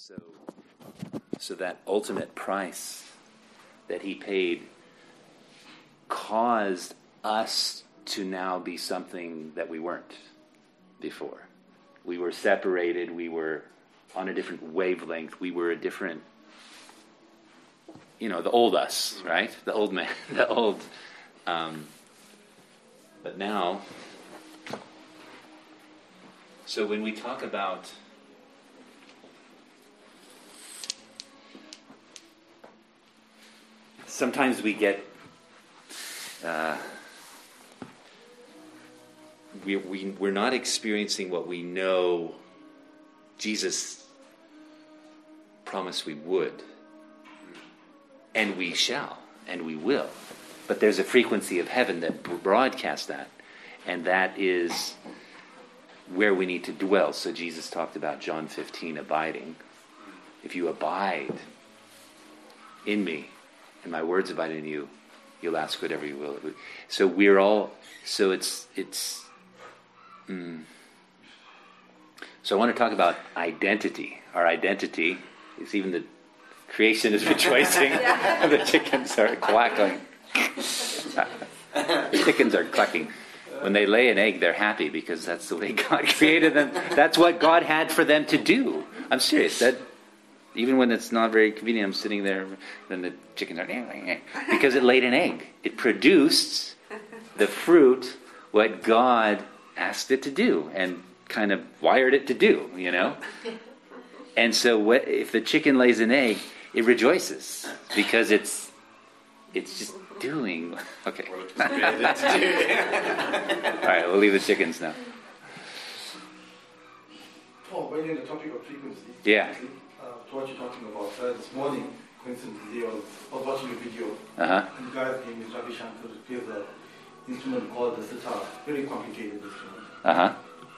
So, so that ultimate price that he paid caused us to now be something that we weren't before. We were separated, we were on a different wavelength, we were a different, you know, the old us, right? The old man, the old. Um, but now, so when we talk about sometimes we get uh, we, we, we're not experiencing what we know Jesus promised we would. And we shall, and we will. But there's a frequency of heaven that broadcasts that. And that is where we need to dwell. So Jesus talked about John 15 abiding. If you abide in me, and my words abide in you, you'll ask whatever you will. So we're all. So it's it's. Mm. So I want to talk about identity. Our identity is even the creation is rejoicing. the chickens are quacking. the chickens are clucking. When they lay an egg, they're happy because that's the way God created them. That's what God had for them to do. I'm serious. That even when it's not very convenient, I'm sitting there, then the chickens are because it laid an egg. It produced the fruit what God asked it to do and kind of wired it to do, you know. And so, what, if the chicken lays an egg, it rejoices because it's it's just doing. Okay. All right, we'll leave the chickens now. Paul, when you're the topic of frequency, yeah to what you're talking about. Uh, this morning, coincidentally, I was, watching a video, uh-huh. and the guy's name is Ravi Shankar. He plays an instrument called the sitar, very complicated instrument. Uh-huh.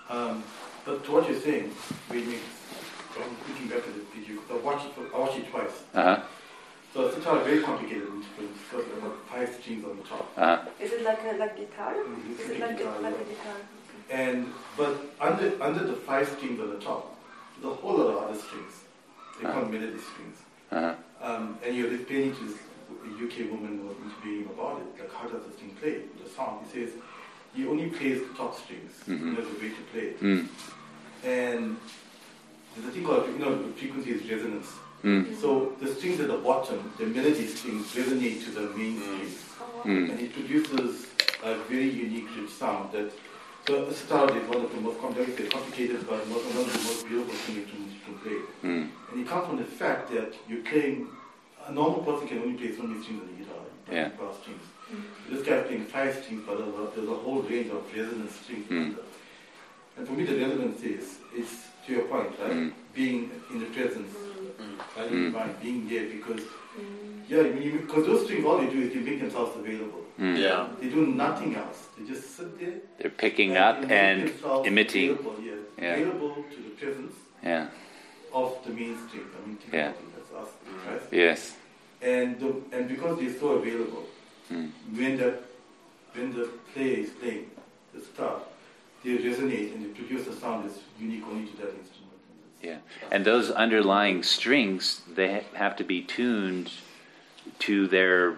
Um, but to what you're saying, made me, I'm thinking back at the video, because I watched it, I watched it twice. Uh-huh. So a sitar is very complicated instrument. It's got about five strings on the top. Uh-huh. Is it like a like guitar? Mm-hmm. Is it like, guitar, a, like a guitar? And but under under the five strings on the top, there's a whole lot of other strings. They call them melody strings. Uh-huh. Um, and you're explaining to this UK woman who was interviewing about it, like how does this thing play, the sound. He says, he only plays the top strings. Mm-hmm. There's a way to play it. Mm. And there's a thing called, you know, frequency is resonance. Mm. So the strings at the bottom, the melody strings, resonate to the main mm. strings. Mm. And it produces a very unique, rich sound that so a sitar is one of the most complex, complicated, but one of the most beautiful things to, to play. Mm. And it comes from the fact that you're playing, a normal person can only play so many strings on the guitar, yeah. brass strings. Mm. This guy playing five strings, but there's a, there's a whole range of resonance strings. Mm. And for me, the resonance is, is to your point, right? Mm. Being in the presence, mm. right? Mm. being there, because yeah, because those strings, all they do is they make themselves available. Mm. Yeah. They do nothing else. They just sit there. They're picking up and emitting. Available, yeah. Yeah. Available to the presence yeah. of the mainstream. I mean, yeah. that's us, the Christ. Yes. And the, and because they're so available, mm. when the when the player is playing the sitar, they resonate and they produce a sound that's unique only to that instrument. Yeah, and those underlying strings they have to be tuned to their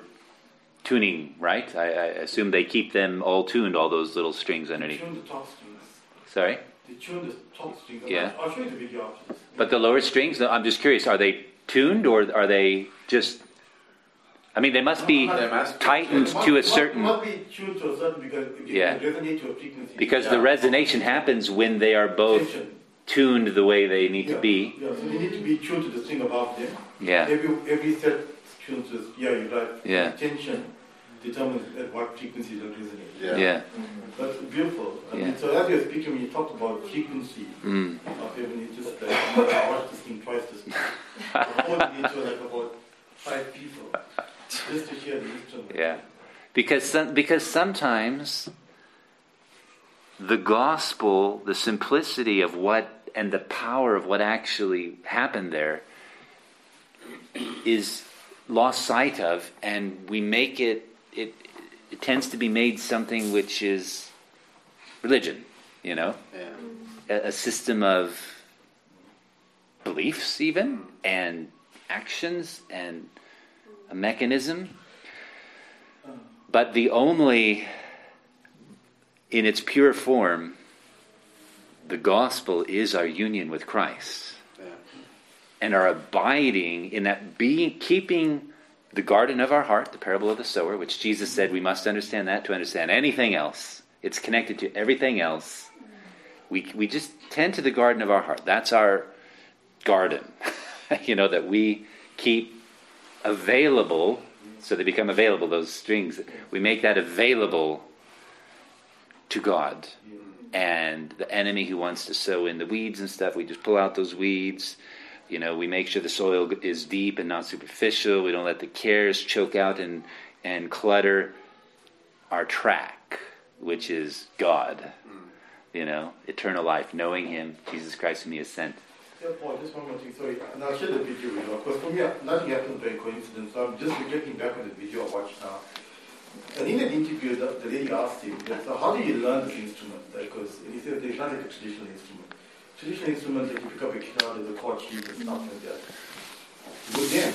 tuning, right? I, I, assume they keep them all tuned, all those little strings underneath. They tune the top strings. Sorry? They tune the top strings. Yeah. I'll, I'll show you the video after this. But the lower strings, I'm just curious, are they tuned or are they just. I mean, they must be tightened to a certain. must be tuned to a certain because yeah. resonate to a frequency. Because the resonation happens when they are both Tension. tuned the way they need yeah. to be. Yeah, so they need to be tuned to the string above them. Yeah. Every every set tunes to yeah, you're right. Yeah. Tension determines at what frequency they resonate. Yeah. yeah. That's beautiful. I yeah. mean, so as you're speaking, when you talked about frequency mm. of even it's just like I watched this thing twice this week. I whole into like about five people just to hear the instrument. Yeah. Because some, because sometimes the gospel, the simplicity of what and the power of what actually happened there is lost sight of and we make it it it tends to be made something which is religion, you know? Yeah. A, a system of beliefs, even, mm-hmm. and actions, and a mechanism. But the only, in its pure form, the gospel is our union with Christ. And are abiding in that being keeping the garden of our heart, the parable of the sower, which Jesus said we must understand that to understand anything else. It's connected to everything else. We we just tend to the garden of our heart. That's our garden. you know that we keep available so they become available those strings. We make that available to God. And the enemy who wants to sow in the weeds and stuff, we just pull out those weeds. You know, we make sure the soil is deep and not superficial. We don't let the cares choke out and, and clutter our track, which is God. Hmm. You know, eternal life, knowing Him, Jesus Christ, whom He has sent. Yeah, Paul, just one more thing, sorry. And I'll share the video with you. Because for me, nothing happened by coincidence. So I'm just reflecting back on the video I watched now. And in an interview, the, the lady asked him, so how do you learn this instrument? Because and he said there's not like a traditional instrument. Traditional instrument, like you pick up a guitar, there's a chord sheet and stuff like that. With them,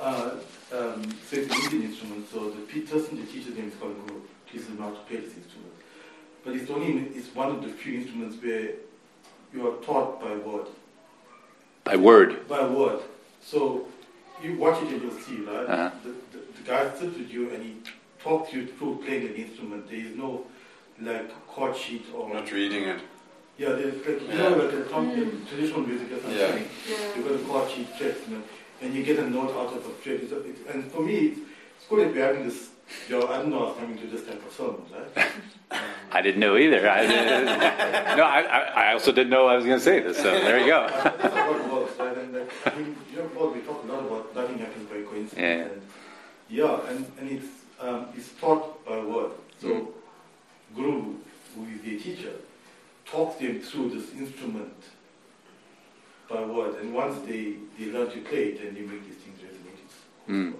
uh, um, so it's an Indian instrument, so the pe- person that teaches them is called Guru, teaches him how to play this instrument. But it's only it's one of the few instruments where you are taught by word. By word. By word. So you watch it and you'll see, right? Uh-huh. The, the, the guy sits with you and he talks you through playing an instrument. There is no like chord sheet or Not reading it. Yeah, there's like you Yeah. know like a tom- traditional music or something. Yeah. Yeah. You got a chord sheet checks, you know, and you get a note out of a fret. It's, it's, and for me, it's, it's good that we're having this. You know, I don't know if I was coming to this type of sermons, right? Um, I didn't know either. I, no, I, I- I also didn't know I was going to say this, so there you go. That's how it works, right? And like, I mean, you know, Paul, we talk a lot about nothing happens by coincidence. Yeah. And, yeah, and, and it's, um, it's taught by word. So, Mm. Guru, who is the teacher, talks them through this instrument by word. And once they, they learn to play it, then they make these things resonate. Mm.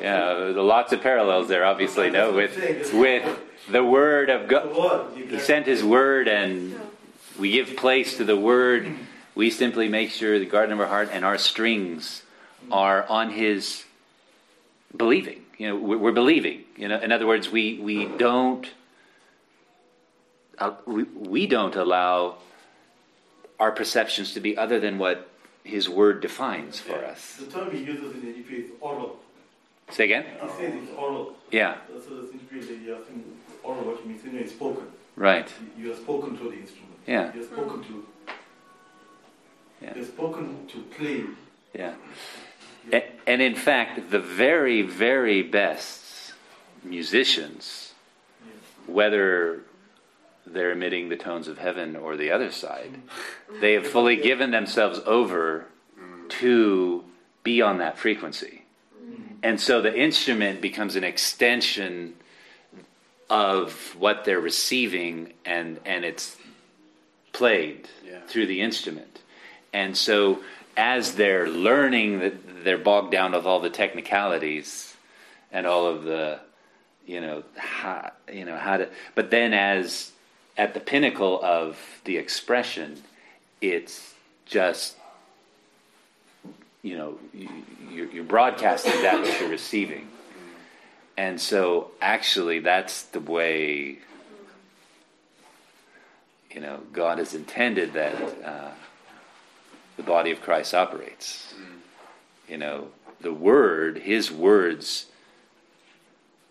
Yeah, there's lots of parallels there, obviously, no, with, with the Word of God. He sent His Word, and we give place to the Word. We simply make sure the garden of our heart and our strings are on His believing. You know, we're believing. You know, in other words, we we don't uh, we, we don't allow our perceptions to be other than what His Word defines for us. The term he uses in the is oral. Say again? He says it's oral. Yeah, So this interview, they ask him oral what means. You know, it's spoken. right. You- You are spoken to the instrument. Yeah. You're spoken to. Yeah. You're spoken to play. Yeah. A- And in fact, the very, very best musicians, whether they're emitting the tones of heaven or the other side, mm. they have fully given themselves over mm. to be on that frequency. Mm. And so the instrument becomes an extension of what they're receiving, and, and it's played Yeah. through the instrument. And so as they're learning that they're bogged down with all the technicalities and all of the you know how you know how to but then as at the pinnacle of the expression it's just you know you- you're, you're broadcasting that which you're receiving. And so actually that's the way you know god has intended that uh, the body of christ operates. You know the word his words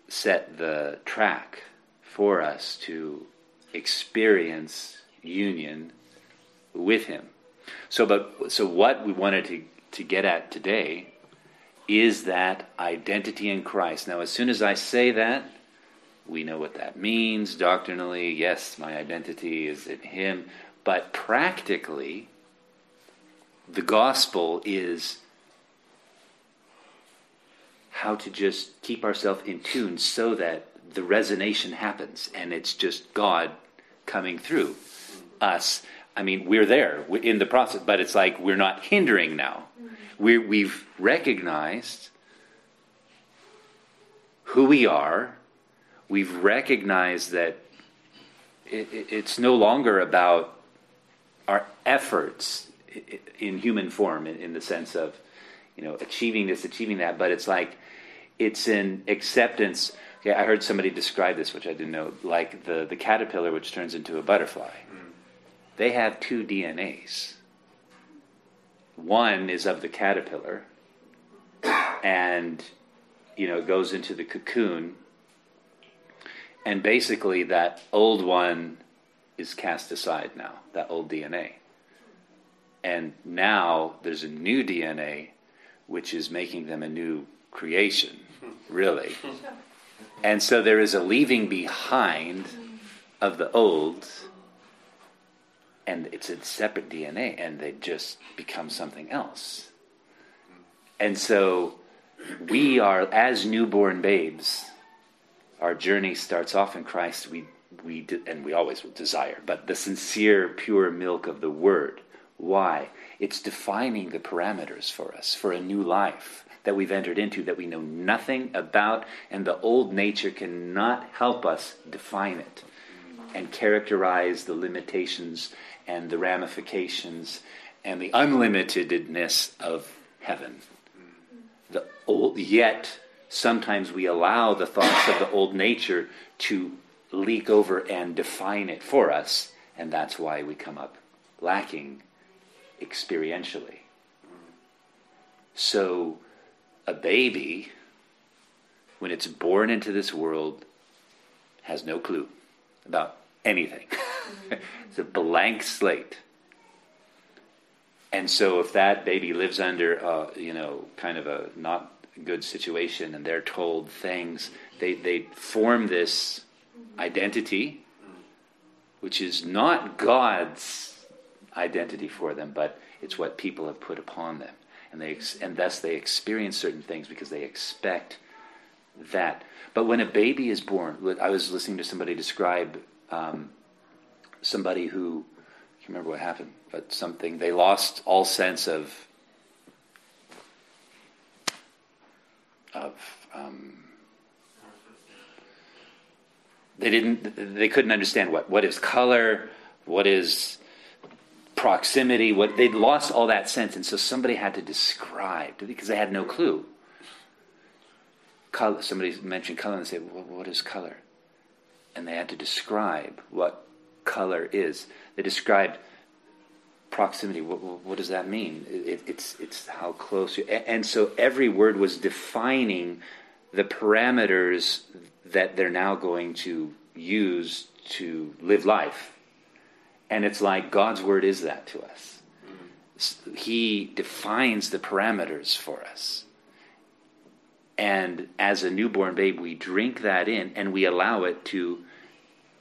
set the track for us to experience union with him so but so what we wanted to to get at today is that identity in Christ. Now, as soon as I say that, we know what that means doctrinally. Yes, my identity is in Him. But practically, the gospel is how to just keep ourselves in tune so that the resonation happens and it's just God coming through us. I mean, we're there we're in the process, but it's like we're not hindering now. Mm-hmm. we we've recognized who we are. We've recognized that it, it- it's no longer about our efforts in human form, in, in the sense of, you know, achieving this, achieving that, but it's like, it's in acceptance. Okay, I heard somebody describe this, which I didn't know, like the, the caterpillar which turns into a butterfly. Mm. They have two DNAs. One is of the caterpillar, and you know, it goes into the cocoon, and basically that old one is cast aside now, that old DNA. And now there's a new DNA which is making them a new creation, really. And so there is a leaving behind of the old, and it's a separate DNA, and they just become something else. And so we are, as newborn babes, our journey starts off in Christ. We, we and we always will desire, but the sincere, pure milk of the Word. Why? It's defining the parameters for us for a new life that we've entered into that we know nothing about, and the old nature cannot help us define it and characterize the limitations and the ramifications and the unlimitedness of heaven. The old, yet sometimes we allow the thoughts of the old nature to leak over and define it for us, and that's why we come up lacking experientially. So, a baby, when it's born into this world, has no clue about anything. it's a blank slate. And so, if that baby lives under, uh, you know, kind of a not good situation and they're told things, they, they form this identity, which is not God's identity for them, but it's what people have put upon them. And, they, and thus they experience certain things because they expect that. But when a baby is born, I was listening to somebody describe um, somebody who, I can't remember what happened, but something, they lost all sense of, of, um, they didn't, they couldn't understand what, what is color, what is proximity, what they'd lost all that sense, and so somebody had to describe because they had no clue. Color, somebody mentioned color and they say, well, "What is color?" And they had to describe what color is. They described proximity. What, what does that mean? It, it's it's how close you. And so every word was defining the parameters that they're now going to use to live life and it's like God's word is that to us. He defines the parameters for us. And as a newborn babe, we drink that in and we allow it to,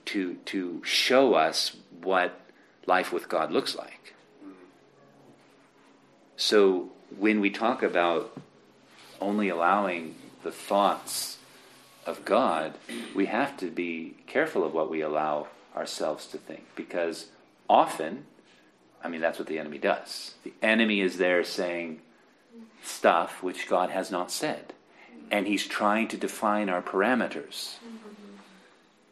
to, to show us what life with God looks like. So when we talk about only allowing the thoughts of God, we have to be careful of what we allow ourselves to think because often, I mean, that's what the enemy does. The enemy is there saying stuff which God has not said. And he's trying to define our parameters.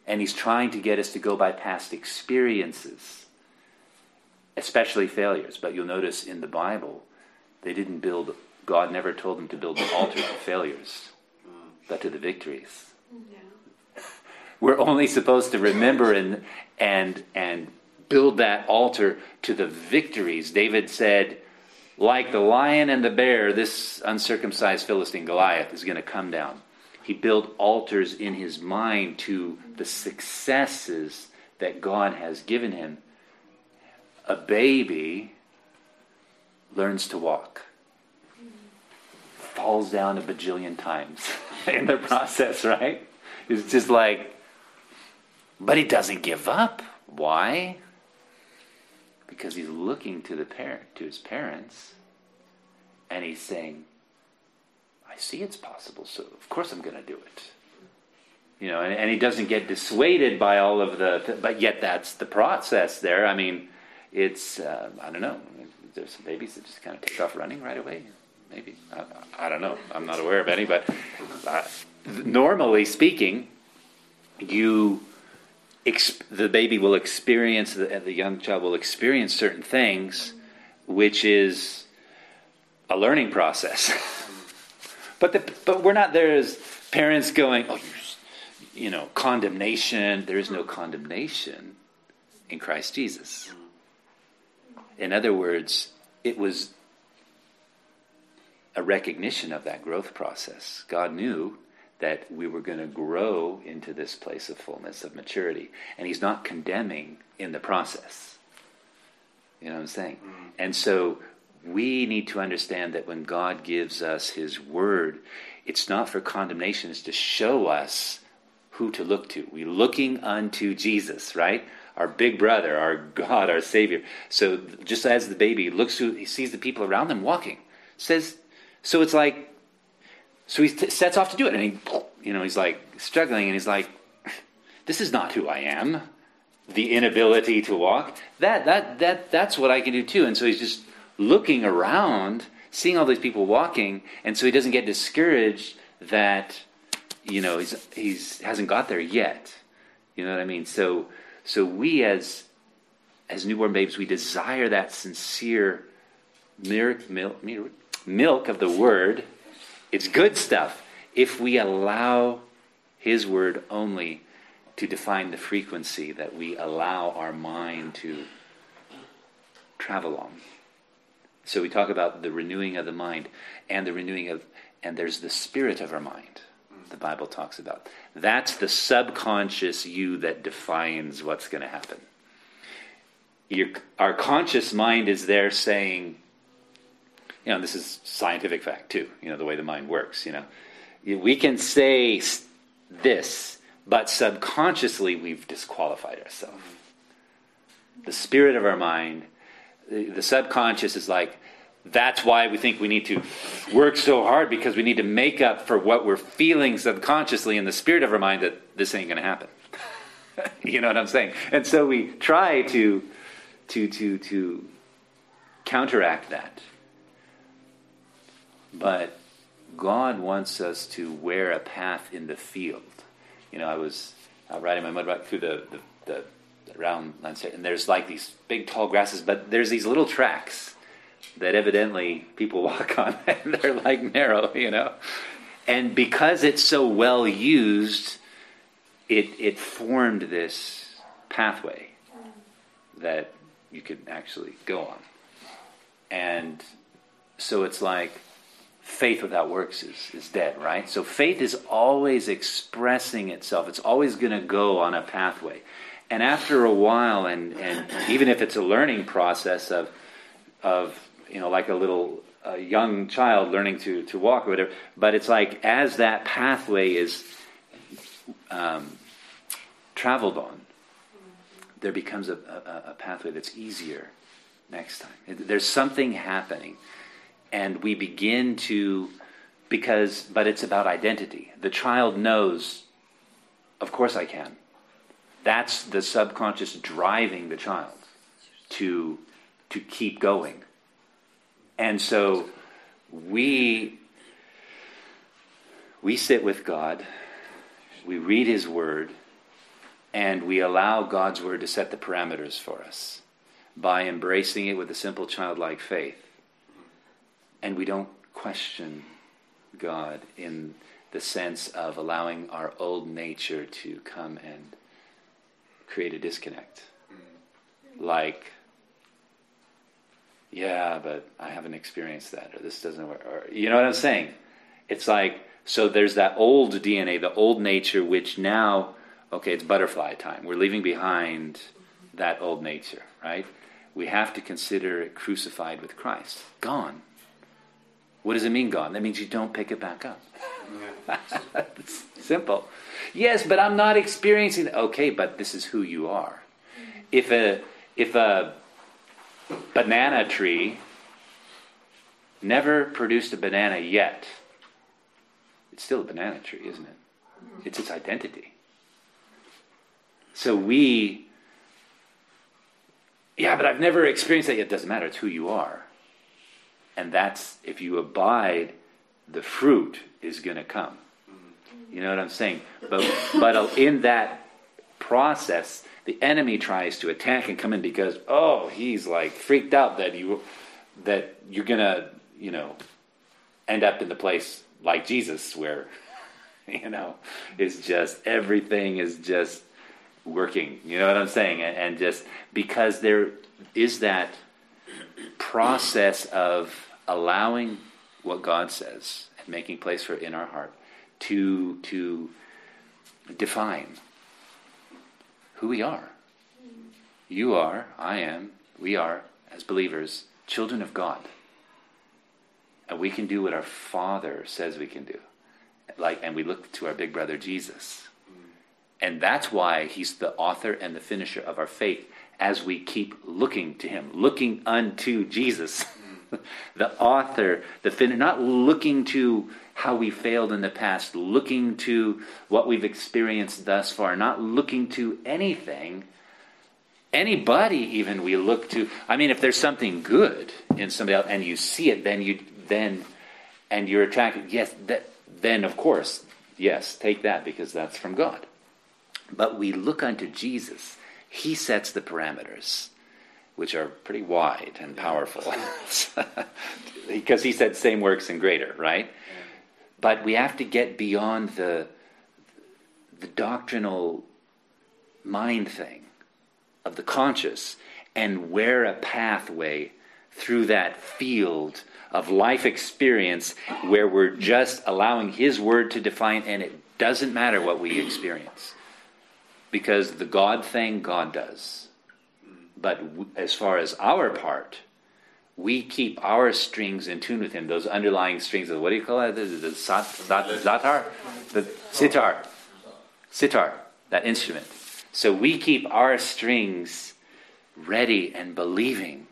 And he's trying to get us to go by past experiences, especially failures. But you'll notice in the Bible, they didn't build, God never told them to build an altar to failures, but to the victories. Yeah. We're only supposed to remember and, and, and build that altar to the victories. David said, like the lion and the bear, this uncircumcised Philistine Goliath is going to come down. He built altars in his mind to the successes that God has given him. A baby learns to walk, falls down a bajillion times in the process, right? It's just like, but he doesn't give up. Why? Because he's looking to the parent to his parents and he's saying i see it's possible so of course i'm going to do it. You know and, and, he doesn't get dissuaded by all of the but yet that's the process there. I mean it's uh, i don't know. There's some babies that just kind of take off running right away maybe. I, I don't know. I'm not aware of any but uh, normally speaking you the baby will experience, the, the young child will experience certain things which is a learning process. but the, but we're not there as parents going, oh, you, you know, condemnation. There is no condemnation in Christ Jesus. In other words, it was a recognition of that growth process. God knew that we were going to grow into this place of fullness, of maturity. And He's not condemning in the process. You know what I'm saying? Mm. And so we need to understand that when God gives us His Word, it's not for condemnation, it's to show us who to look to. We're looking unto Jesus, right? Our big brother, our God, our Savior. So just as the baby looks to, he sees the people around them walking, says, so it's like, so he t- sets off to do it, and he, you know, he's like struggling, and he's like, this is not who I am. The inability to walk. That that that that's what I can do too. And so he's just looking around, seeing all these people walking, and so he doesn't get discouraged that you know he's he's hasn't got there yet. You know what I mean? So so we as as newborn babes, we desire that sincere milk, milk, milk of the word. It's good stuff if we allow His word only to define the frequency that we allow our mind to travel on. So we talk about the renewing of the mind and the renewing of, and there's the spirit of our mind. The Bible talks about. That's the subconscious you that defines what's going to happen. Your, our conscious mind is there saying, you know, this is scientific fact too, you know, the way the mind works, you know. We can say this, but subconsciously we've disqualified ourselves. The spirit of our mind, the, subconscious is like, that's why we think we need to work so hard because we need to make up for what we're feeling subconsciously in the spirit of our mind that this ain't going to happen. you know what I'm saying? And so we try to to to to counteract that. But God wants us to wear a path in the field. You know, I was uh, riding my mud bike through the, the, the, round landscape, and there's like these big tall grasses, but there's these little tracks that evidently people walk on, and they're like narrow, you know. And because it's so well used, it it formed this pathway that you could actually go on. And so it's like faith without works is, is dead, right? So faith is always expressing itself. It's always going to go on a pathway. And after a while, and, and even if it's a learning process of, of you know, like a little young child learning to, to walk or whatever, but it's like as that pathway is um, traveled on, there becomes a, a, a pathway that's easier next time. There's something happening and we begin to because but it's about identity. The child knows of course i can. That's the subconscious driving the child to to keep going. And so we we sit with god we read his word and we allow god's word to set the parameters for us by embracing it with a simple childlike faith and we don't question God in the sense of allowing our old nature to come and create a disconnect. Mm-hmm. Like, yeah, but I haven't experienced that, or this doesn't work, or you know what I'm saying? It's like, so there's that old DNA, the old nature, which now, okay, it's butterfly time. We're leaving behind mm-hmm. that old nature, right? We have to consider it crucified with Christ. Gone. What does it mean, gone? That means you don't pick it back up. it's simple. Yes, but I'm not experiencing. Okay, but this is who you are. If a if a banana tree never produced a banana yet, it's still a banana tree, isn't it? It's its identity. So we, yeah, but I've never experienced that yet. It doesn't matter. It's who you are. And that's, if you abide, the fruit is going to come. You know what I'm saying? But, but in that process, the enemy tries to attack and come in because, oh, he's like freaked out that you, that you're gonna, you know, end up in the place like Jesus where, you know, it's just everything is just working. You know what I'm saying? And, and just because there is that process of allowing what God says and making place for it in our heart to to define who we are. You are, I am, we are, as believers, children of God. And we can do what our Father says we can do. Like and we look to our big brother Jesus. And that's why he's the author and the finisher of our faith as we keep looking to him, looking unto Jesus. the author, the fin- not looking to how we failed in the past, looking to what we've experienced thus far, not looking to anything, anybody even we look to. I mean, if there's something good in somebody else and you see it, then you then and you're attracted. Yes, that, then of course, yes, take that because that's from God. But we look unto Jesus. He sets the parameters which are pretty wide and powerful. because he said same works and greater, right? But we have to get beyond the the doctrinal mind thing of the conscious and wear a pathway through that field of life experience where we're just allowing his word to define and it doesn't matter what we experience because the god thing god does but as far as our part, we keep our strings in tune with him. Those underlying strings of what do you call it? The, the, the sat, sat, zatar, the sitar, sitar, that instrument. So we keep our strings ready and believing,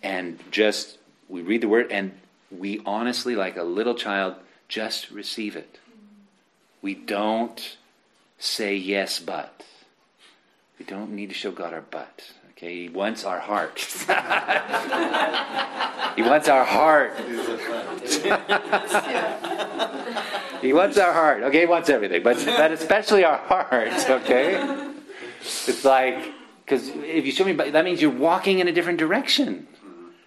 and just we read the word and we honestly, like a little child, just receive it. We don't say yes, but. We don't need to show God our butt. Okay, he wants our heart. he wants our heart. he wants our heart. Okay, he wants everything, but, but especially our heart. Okay, it's like because if you show me, that means you're walking in a different direction.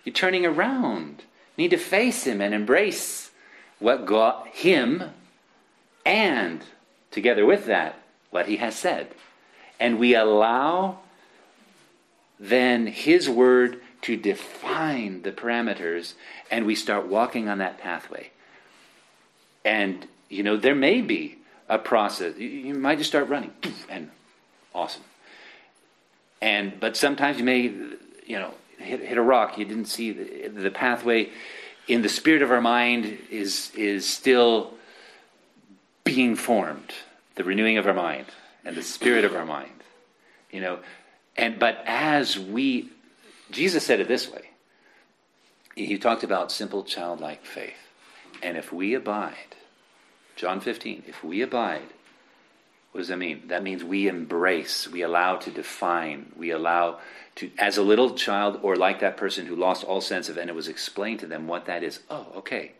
You're turning around. You need to face him and embrace what got him, and together with that, what he has said, and we allow then His Word to define the parameters, and we start walking on that pathway. And, you know, there may be a process. You might just start running, and awesome. And, but sometimes you may, you know, hit, hit a rock. You didn't see the, the pathway in the spirit of our mind is, is still being formed, the renewing of our mind and the spirit of our mind. You know, and but as we Jesus said it this way. He talked about simple childlike faith. And if we abide, John 15, if we abide, what does that mean? That means we embrace, we allow to define, we allow to, as a little child, or like that person who lost all sense of, and it was explained to them what that is. Oh, okay.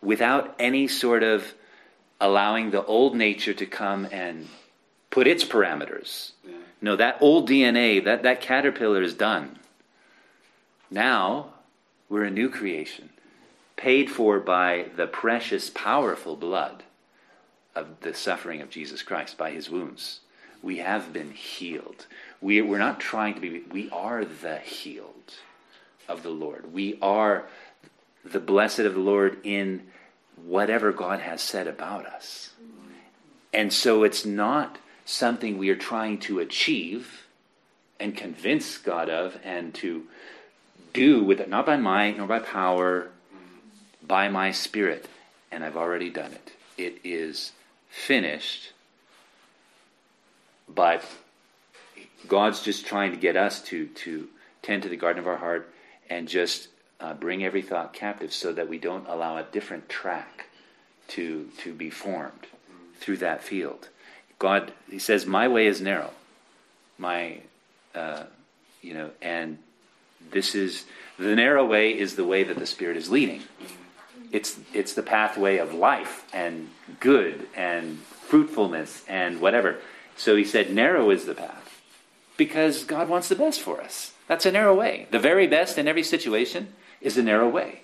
Without any sort of allowing the old nature to come and put its parameters. Yeah. No, that old DNA, that, that caterpillar is done. Now, we're a new creation, paid for by the precious, powerful blood of the suffering of Jesus Christ, by his wounds. We have been healed. We, we're not trying to be, we are the healed of the Lord. We are the blessed of the Lord in whatever God has said about us. And so it's not something we are trying to achieve and convince God of and to do with it, not by might nor by power, by my spirit. And I've already done it. It is finished. But God's just trying to get us to, to tend to the garden of our heart and just uh, bring every thought captive so that we don't allow a different track to, to be formed through that field. God, He says, my way is narrow. My, uh, you know, and this is, the narrow way is the way that the Spirit is leading. It's, it's the pathway of life and good and fruitfulness and whatever. So he said, narrow is the path because God wants the best for us. That's a narrow way. The very best in every situation is a narrow way.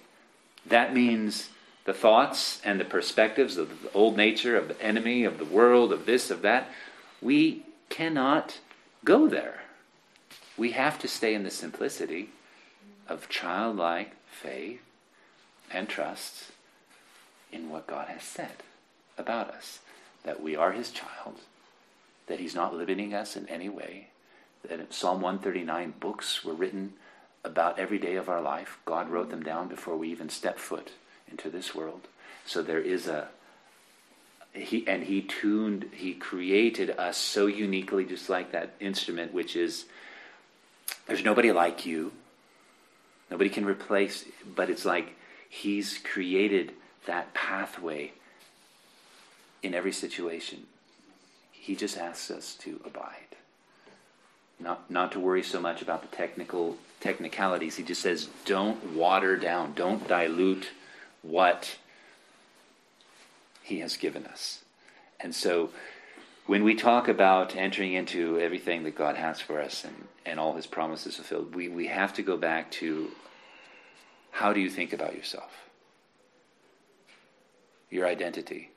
That means the thoughts and the perspectives of the old nature, of the enemy, of the world, of this, of that, we cannot go there. We have to stay in the simplicity of childlike faith and trust in what God has said about us that we are His child, that He's not limiting us in any way, that in Psalm 139 books were written about every day of our life. God wrote them down before we even step foot into this world. So there is a he and he tuned he created us so uniquely just like that instrument which is there's nobody like you. Nobody can replace but it's like he's created that pathway in every situation. He just asks us to abide. Not not to worry so much about the technical technicalities. He just says don't water down. Don't dilute what he has given us. And so when we talk about entering into everything that God has for us and, and all his promises fulfilled, we, we have to go back to how do you think about yourself? Your identity.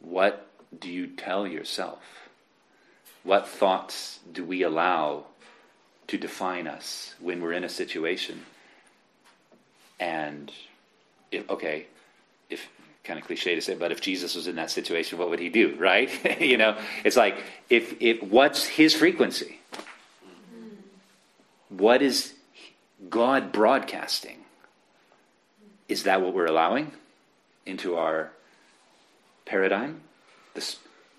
What do you tell yourself? What thoughts do we allow to define us when we're in a situation? And if, okay, if kind of cliche to say, but if Jesus was in that situation, what would he do, right? you know, it's like if if what's his frequency? What is God broadcasting? Is that what we're allowing into our paradigm,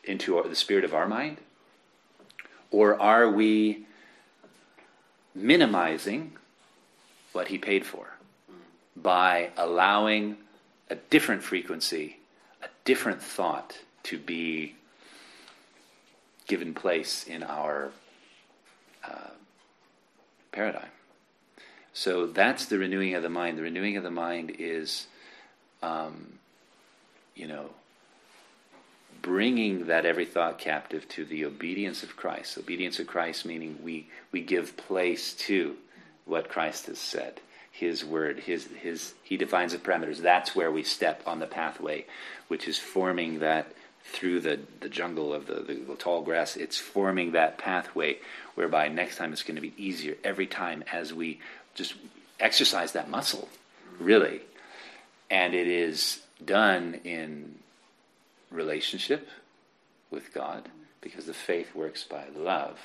into our, the spirit of our mind, or are we minimizing what he paid for by allowing a different frequency, a different thought to be given place in our uh, paradigm. So that's the renewing of the mind. The renewing of the mind is, um, you know, bringing that every thought captive to the obedience of Christ. Obedience of Christ meaning we, we give place to what Christ has said his word his his he defines the parameters. That's where we step on the pathway which is forming that through the, the jungle of the, the, the tall grass. It's forming that pathway whereby next time it's going to be easier every time as we just exercise that muscle really. And it is done in relationship with god because the faith works by love.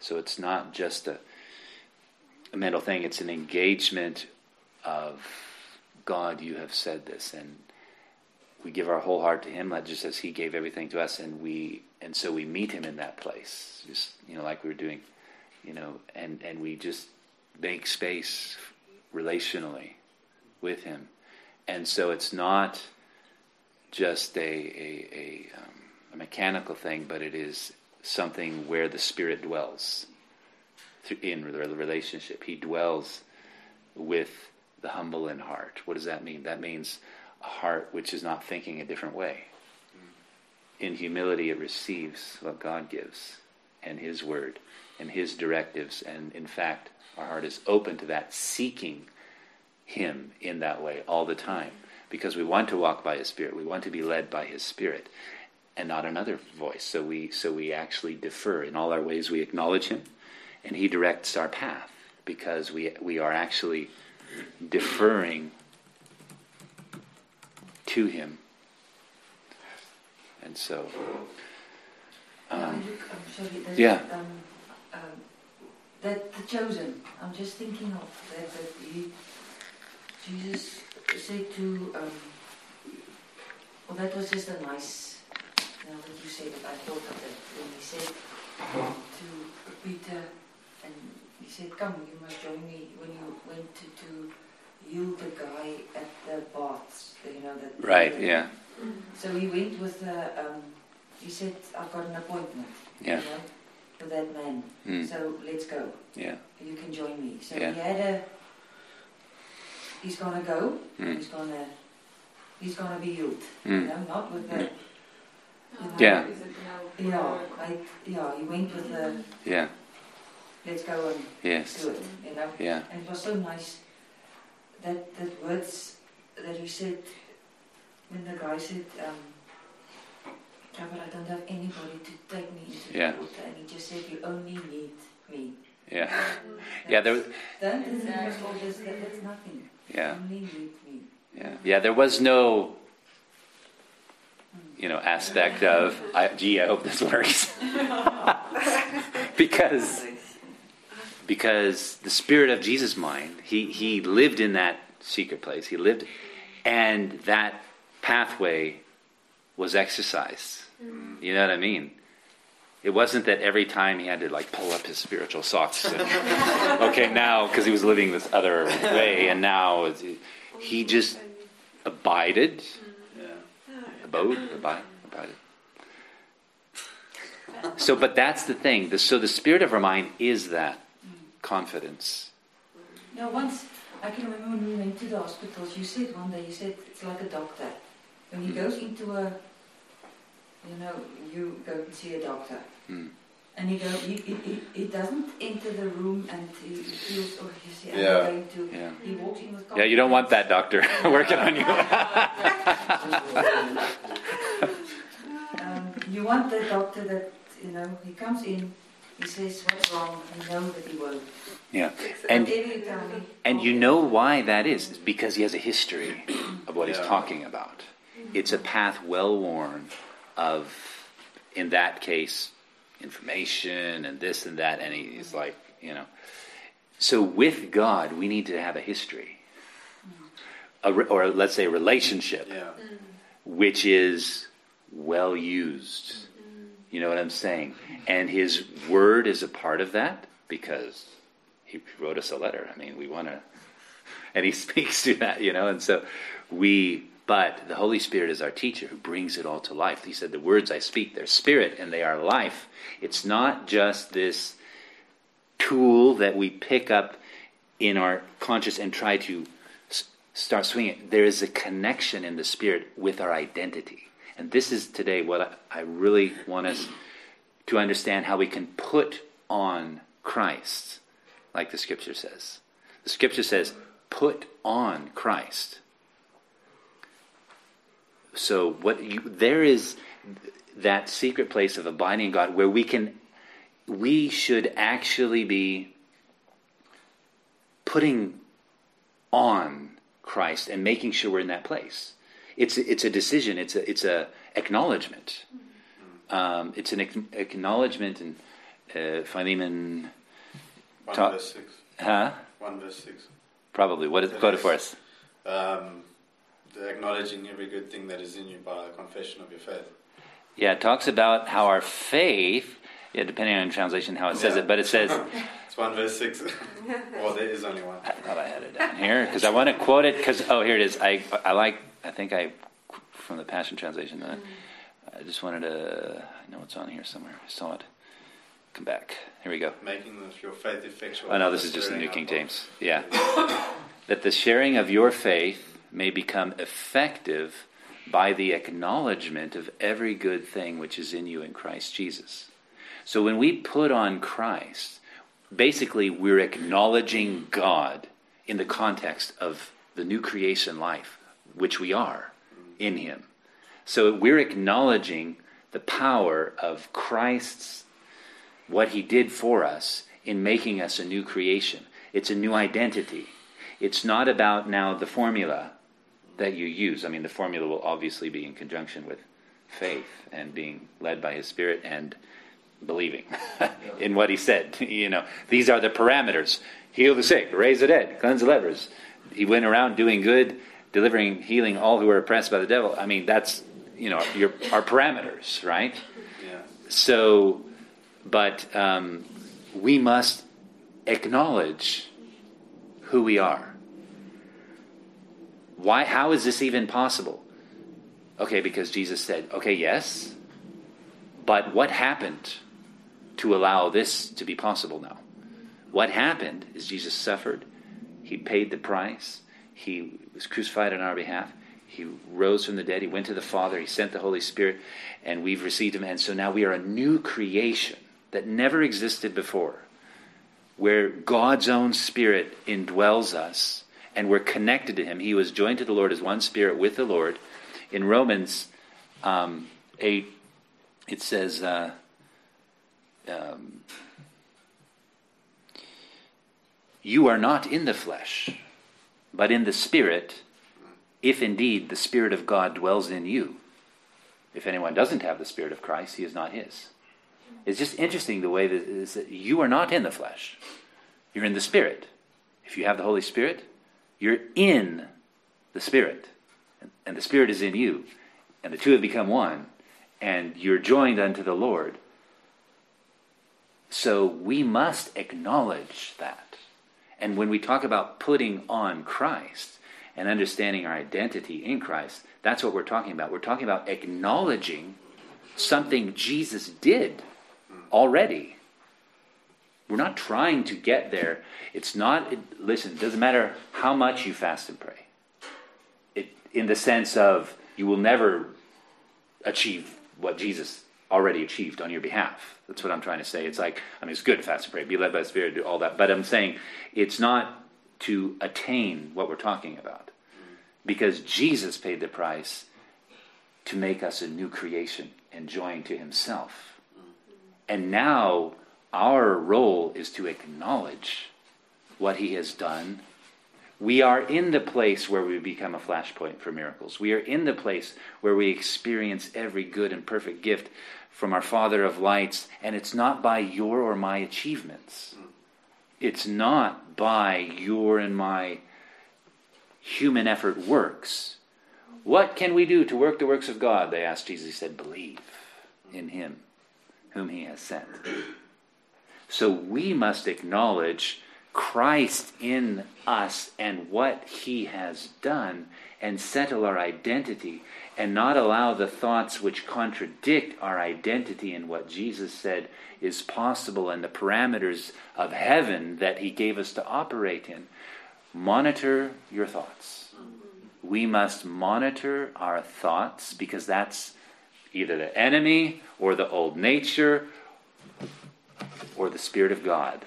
So it's not just a a mental thing, it's an engagement of God, you have said this, and we give our whole heart to Him, just as He gave everything to us, and we and so we meet Him in that place, just you know, like we were doing, you know, and and we just make space relationally with Him, and so it's not just a a, a, um, a mechanical thing, but it is something where the Spirit dwells in the relationship. He dwells with the humble in heart. What does that mean? That means a heart which is not thinking a different way. Mm-hmm. In humility, it receives what God gives and His word and His directives. And in fact, our heart is open to that, seeking Him in that way all the time. Because we want to walk by His Spirit. We want to be led by His Spirit and not another voice. So we, so we actually defer. In all our ways, we acknowledge Him and He directs our path because we, we are actually deferring to Him. And so. Um, sorry, yeah. Um, um, that the chosen. I'm just thinking of that. That he, Jesus said to. Um, well, that was just a nice. Now that you said it, I thought of it when he said to Peter and he said, "Come, you must join me." When you went to, to heal the guy at the baths, you know that. Right. Yeah. So he went with the. Um, he said, "I've got an appointment." Yeah. You know, with that man. Mm. So let's go. Yeah. You can join me. So Yeah. he had a. He's gonna go. Mm. He's gonna. He's gonna be healed. You Mm. know, not with the. Mm. you know, Yeah. Yeah, I, yeah, he went with the Yeah. Let's go and Yes. do it, you know. Yeah. And it was so nice that that words that you said when the guy said, um, "Yeah, but I don't have anybody to take me into Yeah. the water," and he just said, "You only need me." Yeah. Yeah, there was, Don't think of. That, that's nothing. yeah. You only need me. Yeah, yeah. There was no, you know, aspect of, I, gee, I hope this works, because because the spirit of Jesus' mind, he he lived in that secret place. He lived, and that pathway was exercised. Mm. You know what I mean? It wasn't that every time he had to like pull up his spiritual socks. And, okay, now because he was living this other way, and now he just abided, mm. abode, abide, abided. So, but that's the thing. The, so the spirit of our mind is that confidence. No, once I can remember when we went to the hospitals. You said one day, you said it's like a doctor. When he goes into a, you know, you go and see a doctor, Hmm. and he go, he, he, he, doesn't enter the room and he he feels, oh, you see, I'm Yeah. going to. Yeah. He walks in with confidence. Yeah, you don't want that doctor working on you. Um, you want the doctor that you know. He comes in, he says what's wrong. You know that he won't. yeah, and you and you know why that is? It's because he has a history of what he's talking about. It's a path well worn of, in that case, information and this and that, and he's like, you know. So with God, we need to have a history, a, re- or let's say a relationship, Yeah. which is well used. You know what I'm saying? And his word is a part of that because he wrote us a letter. I mean, we want to, and he speaks to that, you know, and so we, but the Holy Spirit is our teacher who brings it all to life. He said, The words I speak, they're spirit and they are life. It's not just this tool that we pick up in our conscious and try to start swinging. There is a connection in the spirit with our identity. And this is today what I, really want us to understand how we can put on Christ, like the scripture says. The scripture says, put on Christ. So what you, there is that secret place of abiding in God where we can we should actually be putting on Christ and making sure we're in that place. It's it's a decision. It's a it's a acknowledgement. Um, it's an ac- acknowledgement, and uh, Philemon, One Talk- verse six. huh? One verse six. Probably. What is quote it for us? Um, the acknowledging every good thing that is in you by the confession of your faith. Yeah, it talks about how our faith. Yeah, depending on translation, how it says Yeah. it, but it says It's one verse six. well, there is only one. I thought I had it down here because I want to quote it because oh here it is. I I like I think I from the Passion Translation. Uh, I just wanted to I know it's on here somewhere. I saw it. Come back. Here we go. Making the- your faith effectual. Oh no, this is just the New King of- James. Yeah, that the sharing of your faith may become effective by the acknowledgement of every good thing which is in you in Christ Jesus. So when we put on Christ, basically we're acknowledging God in the context of the new creation life, which we are in Him. So we're acknowledging the power of Christ's, what He did for us in making us a new creation. It's a new identity. It's not about now the formula that you use. I mean, the formula will obviously be in conjunction with faith and being led by His Spirit and believing in what He said. You know, these are the parameters: heal the sick, raise the dead, cleanse the lepers. He went around doing good, delivering, healing all who were oppressed by the devil. I mean, that's you know your our parameters, right? Yeah. So, but um, we must acknowledge who we are. Why? How is this even possible? Okay, because Jesus said, "Okay, yes, but what happened to allow this to be possible now? What happened is Jesus suffered. He paid the price. He was crucified on our behalf. He rose from the dead. He went to the Father. He sent the Holy Spirit, and we've received Him. And so now we are a new creation that never existed before, where God's own Spirit indwells us and we're connected to him. He was joined to the Lord as one spirit with the Lord. In Romans um, 8, it says, uh, um, You are not in the flesh, but in the Spirit, if indeed the Spirit of God dwells in you. If anyone doesn't have the Spirit of Christ, he is not his. It's just interesting the way that, is that you are not in the flesh, you're in the Spirit. If you have the Holy Spirit, you're in the Spirit, and the Spirit is in you, and the two have become one, and you're joined unto the Lord. So we must acknowledge that. And when we talk about putting on Christ and understanding our identity in Christ, that's what we're talking about. We're talking about acknowledging something Jesus did already. We're not trying to get there. It's not, it, listen, it doesn't matter how much you fast and pray. It, in the sense of you will never achieve what Jesus already achieved on your behalf. That's what I'm trying to say. It's like, I mean, it's good to fast and pray, be led by the Spirit, do all that. But I'm saying it's not to attain what we're talking about. Because Jesus paid the price to make us a new creation and join to himself. And now our role is to acknowledge what he has done. We are in the place where we become a flashpoint for miracles. We are in the place where we experience every good and perfect gift from our Father of lights, and it's not by your or my achievements. It's not by your and my human effort works. What can we do to work the works of God? They asked Jesus. He said, Believe in him whom he has sent. So we must acknowledge Christ in us and what he has done and settle our identity and not allow the thoughts which contradict our identity and what Jesus said is possible and the parameters of heaven that he gave us to operate in. Monitor your thoughts. We must monitor our thoughts because that's either the enemy or the old nature or the Spirit of God.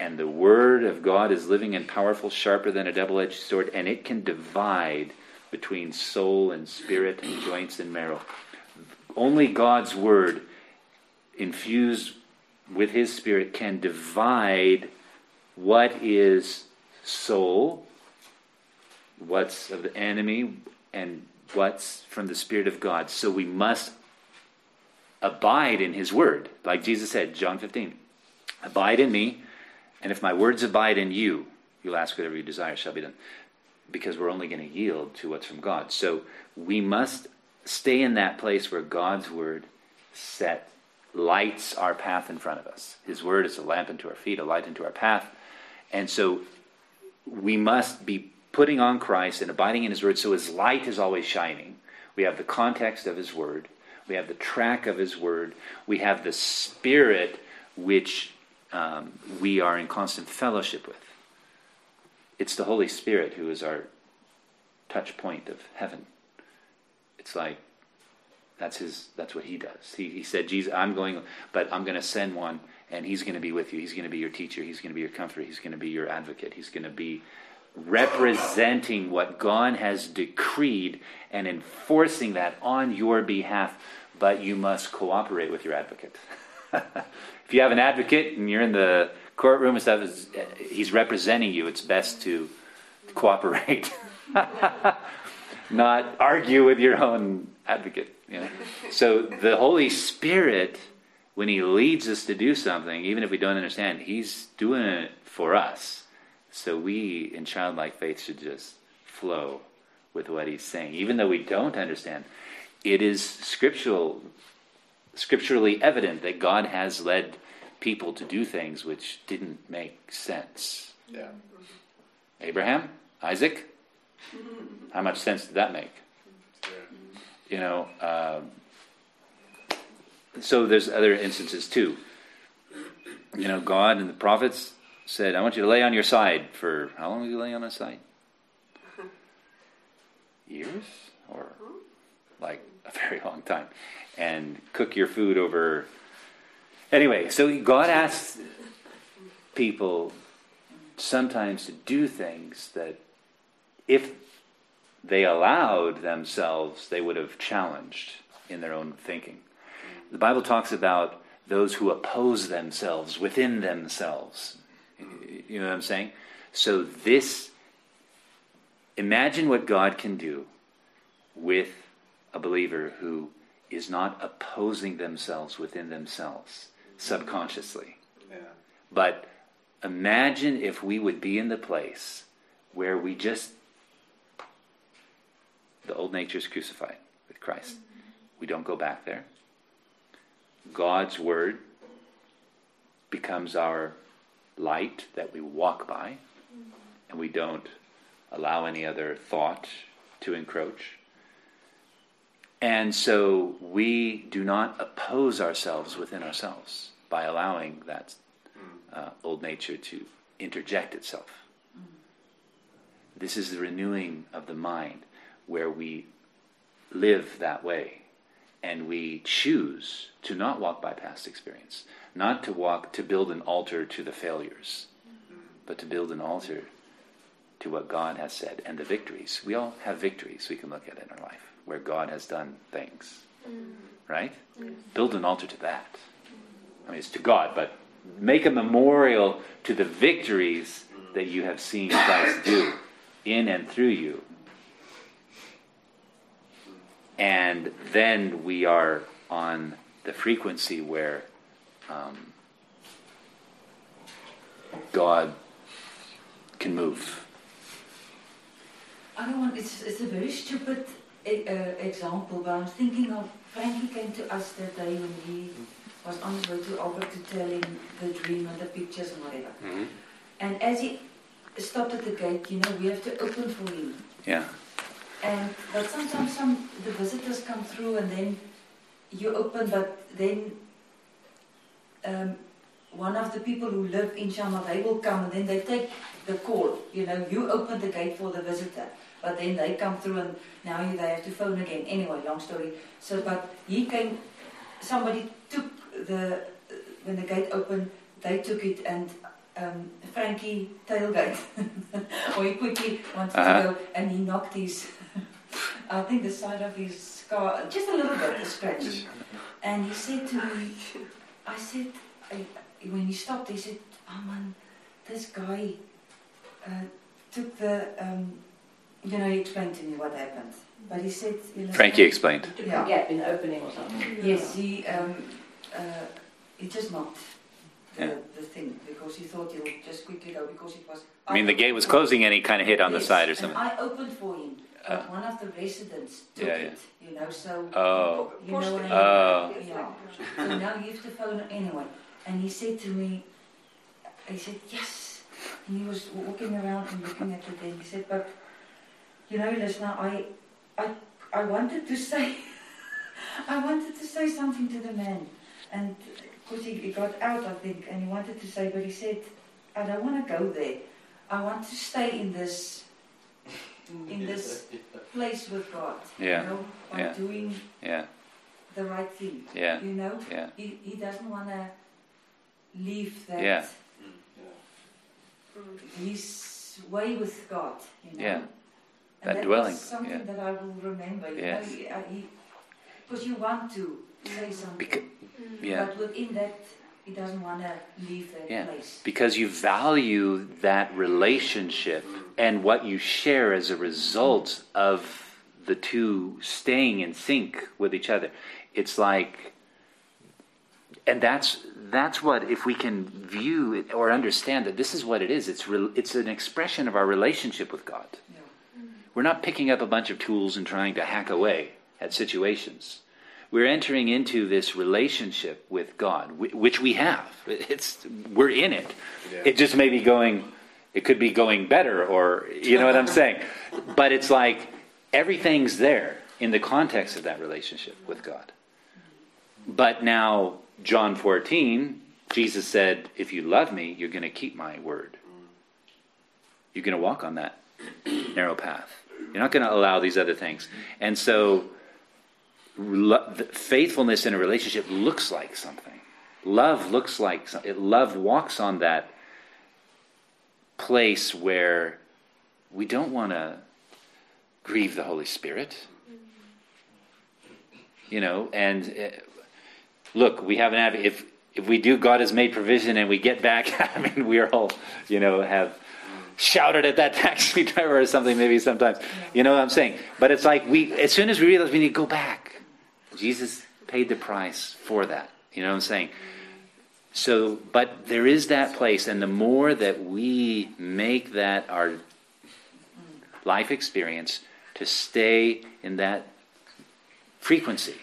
And the Word of God is living and powerful, sharper than a double edged sword, and it can divide between soul and spirit and joints and marrow. Only God's Word, infused with His Spirit, can divide what is soul, what's of the enemy, and what's from the Spirit of God. So we must abide in His Word. Like Jesus said, John 15, Abide in me, and if my words abide in you, you'll ask whatever you desire shall be done. Because we're only going to yield to what's from God. So we must stay in that place where God's Word set lights our path in front of us. His Word is a lamp unto our feet, a light unto our path. And so we must be putting on Christ and abiding in His Word so His light is always shining. We have the context of His Word, we have the track of His Word, we have the Spirit which um, we are in constant fellowship with. It's the Holy Spirit who is our touch point of heaven. It's like that's his. That's what he does. He, he said, "Jesus, I'm going, but I'm going to send one, and he's going to be with you. He's going to be your teacher. He's going to be your comforter. He's going to be your advocate. He's going to be representing what God has decreed and enforcing that on your behalf. But you must cooperate with your advocate. if you have an advocate and you're in the courtroom and stuff, he's representing you. It's best to cooperate, not argue with your own advocate. You know? So the Holy Spirit, when He leads us to do something, even if we don't understand, He's doing it for us. So we, in childlike faith, should just flow with what He's saying, even though we don't understand. It is scriptural scripturally evident that God has led people to do things which didn't make sense. Yeah. Abraham, Isaac, how much sense did that make? You know, um, so there's other instances too. You know, God and the prophets said, "I want you to lay on your side for how long? Did you lay on his side? Years or like a very long time, and cook your food over. Anyway, so God asks people sometimes to do things that if they allowed themselves, they would have challenged in their own thinking. The Bible talks about those who oppose themselves within themselves. You know what I'm saying? So, this, imagine what God can do with a believer who is not opposing themselves within themselves subconsciously. Yeah. But imagine if we would be in the place where we just, the old nature is crucified with Christ. We don't go back there. God's word becomes our light that we walk by, and we don't allow any other thought to encroach. And so we do not oppose ourselves within ourselves by allowing that mm. uh, old nature to interject itself. Mm. This is the renewing of the mind where we live that way and we choose to not walk by past experience, not to walk to build an altar to the failures, mm-hmm. but to build an altar to what God has said and the victories. We all have victories we can look at in our life where God has done things, mm. right? Build an altar to that. I mean, it's to God, but make a memorial to the victories that you have seen Christ do in and through you. And then we are on the frequency where um, God can move. I don't want, it's, it's a very stupid uh, example, but I'm thinking of Frankie came to us that day when he was on his way to Albert to tell him the dream and the pictures and whatever. Mm-hmm. And as he stopped at the gate, you know, we have to open for him. Yeah. And but sometimes some the visitors come through and then you open, but then um, one of the people who live in Shama, they will come and then they take the call. You know, you open the gate for the visitor, but then they come through and now you, they have to phone again. Anyway, long story. So, but he came. Somebody took the when the gate opened, they took it and. Um, Frankie tailgate, or he quickly wanted Uh-huh. to go, and he knocked his I think the side of his scar, just a little bit, a scratch. And he said to me, I said, I, when he stopped, he said, oh man, this guy uh, took the, um, you know, he explained to me what happened. But he said, you know, Frankie explained. Took Yeah. a gap in the opening or something. Yes, he, um, uh, he just knocked the, Yeah. the thing because he thought he would just quickly go because it was. I mean, the gate was closing and he kind of hit on the side or something. I opened for him, but Uh. one of the residents took Yeah, it, you know, so. Oh. You know what I mean? Oh. Yeah. So now you have to phone anyway. And he said to me, he said, yes. And he was walking around and looking at it and he said, but, you know, listener, I, I, I wanted to say, I wanted to say something to the man. And because he, he got out, I think, and he wanted to say, but he said, I don't want to go there. I want to stay in this, in this place with God. Yeah. You know, by Yeah. doing Yeah, the right thing. yeah, You know, yeah. he, he doesn't want to leave that mm, Yeah. his way with God. You know? Yeah. And That that dwelling, is something yeah. that I will remember. You Yes. know, he- because you want to say something, Beca- Mm-hmm. yeah. but within that, he doesn't want to leave that Yeah. place. Because you value that relationship and what you share as a result of the two staying in sync with each other. It's like, and that's that's what if we can view it or understand that this is what it is. It's re, it's an expression of our relationship with God. Yeah. We're not picking up a bunch of tools and trying to hack away at situations. We're entering into this relationship with God, which we have. It's we're in it. Yeah. It just may be going. It could be going better, or you know what I'm saying. But it's like everything's there in the context of that relationship with God. But now, John 14, Jesus said, "If you love me, you're going to keep my word. You're going to walk on that narrow path. You're not going to allow these other things." And so, faithfulness in a relationship looks like something. Love looks like some- it. Love walks on that place where we don't want to grieve the Holy Spirit. You know, and uh, look, we have an advocate. If if we do, God has made provision, and we get back. I mean, we are all, you know, have shouted at that taxi driver or something. Maybe sometimes, you know what I'm saying. But it's like we, as soon as we realize we need to go back, Jesus paid the price for that. You know what I'm saying. So, but there is that place, and the more that we make that our life experience to stay in that frequency,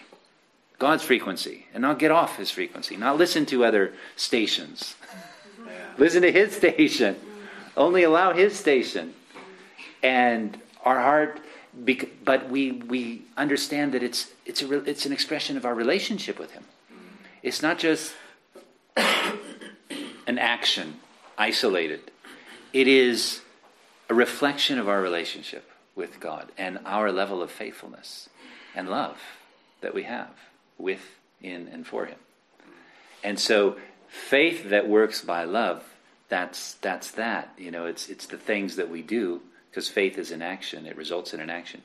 God's frequency, and not get off His frequency, not listen to other stations. listen to His station. Only allow His station. And our heart, but we, we understand that it's, it's, a, it's an expression of our relationship with Him. It's not just an action isolated, it is a reflection of our relationship with God and our level of faithfulness and love that we have with, in, and for Him. And so, faith that works by love, that's, that's that. You know, it's, it's the things that we do, because faith is an action, it results in an action.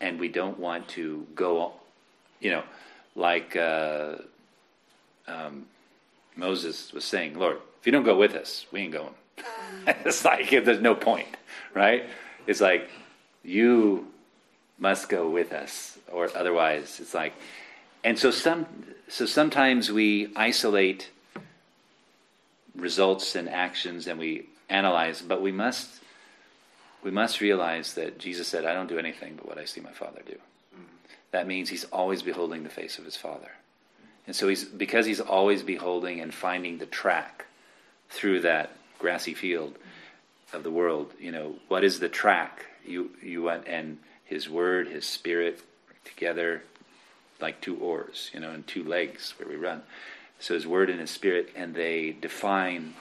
And we don't want to go, you know, like uh, um, Moses was saying, Lord, if you don't go with us, we ain't going. it's like there's no point, right? It's like you must go with us, or otherwise, it's like. And so some, so sometimes we isolate results and actions, and we analyze, but we must, we must realize that Jesus said, "I don't do anything but what I see my Father do." Mm-hmm. That means He's always beholding the face of His Father, and so He's because He's always beholding and finding the track through that grassy field of the world. You know, what is the track? You you want and His Word, His Spirit together, like two oars, you know, and two legs where we run. So His Word and His Spirit, and they define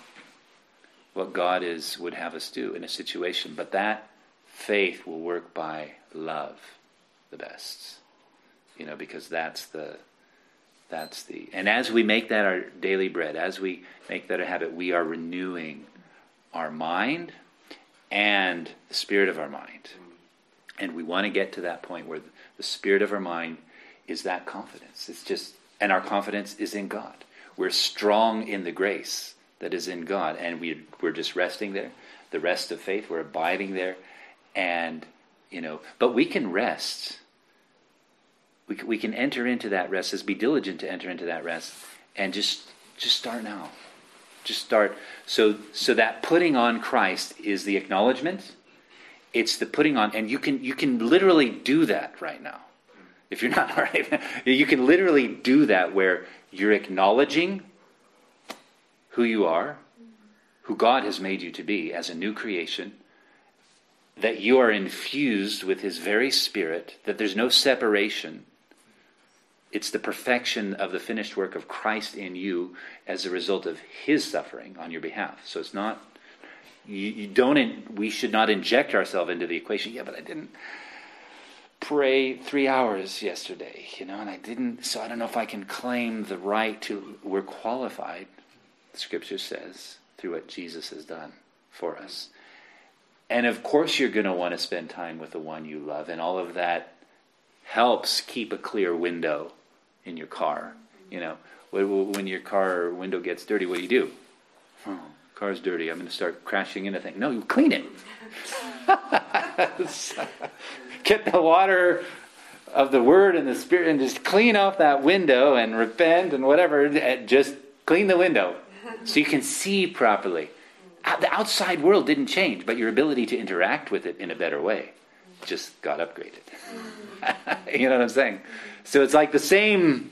what God is would have us do in a situation. But that faith will work by love, the best, you know, because that's the that's the and as we make that our daily bread, as we make that a habit, we are renewing our mind and the spirit of our mind. And we want to get to that point where the spirit of our mind is that confidence. It's just and our confidence is in God. We're strong in the grace that is in God, and we we're just resting there. The rest of faith, we're abiding there, and you know, but we can rest we, we can enter into that rest. Let's be diligent to enter into that rest, and just just start now. Just start. So so that putting on Christ is the acknowledgement. It's the putting on, and you can you can literally do that right now. If you're not all right, you can literally do that where you're acknowledging who you are, who God has made you to be as a new creation, that you are infused with His very Spirit, that there's no separation it's the perfection of the finished work of Christ in you as a result of his suffering on your behalf. So it's not, you, you don't, in, we should not inject ourselves into the equation. Yeah, but I didn't pray three hours yesterday, you know, and I didn't, so I don't know if I can claim the right to, we're qualified, the scripture says, through what Jesus has done for us. And of course, you're going to want to spend time with the one you love, and all of that helps keep a clear window in your car. You know, when your car window gets dirty, what do you do? Oh, car's dirty. I'm going to start crashing into things. No, you clean it. Get the water of the Word and the Spirit and just clean off that window and repent and whatever. Just clean the window so you can see properly. Uh, the outside world didn't change, but your ability to interact with it in a better way just got upgraded. you know what I'm saying? So it's like the same,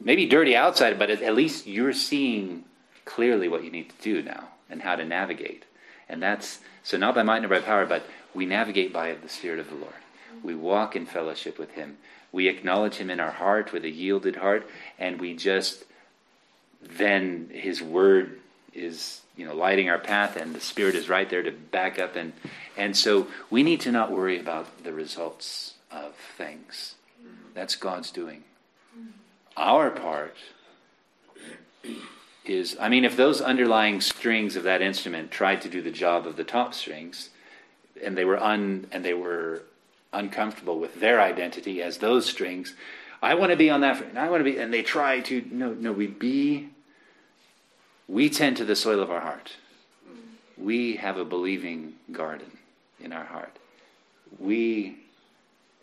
maybe dirty outside, but at, least you're seeing clearly what you need to do now and how to navigate. And that's so not by might nor by power, but we navigate by the Spirit of the Lord. We walk in fellowship with Him. We acknowledge Him in our heart with a yielded heart, and we just then His Word is you know lighting our path, and the Spirit is right there to back up and and so we need to not worry about the results of things. That's God's doing. Our part is, I mean, if those underlying strings of that instrument tried to do the job of the top strings, and they were un and they were uncomfortable with their identity as those strings, I want to be on that. And I want to be, and they try to. No, no, we be. We tend to the soil of our heart. We have a believing garden in our heart. We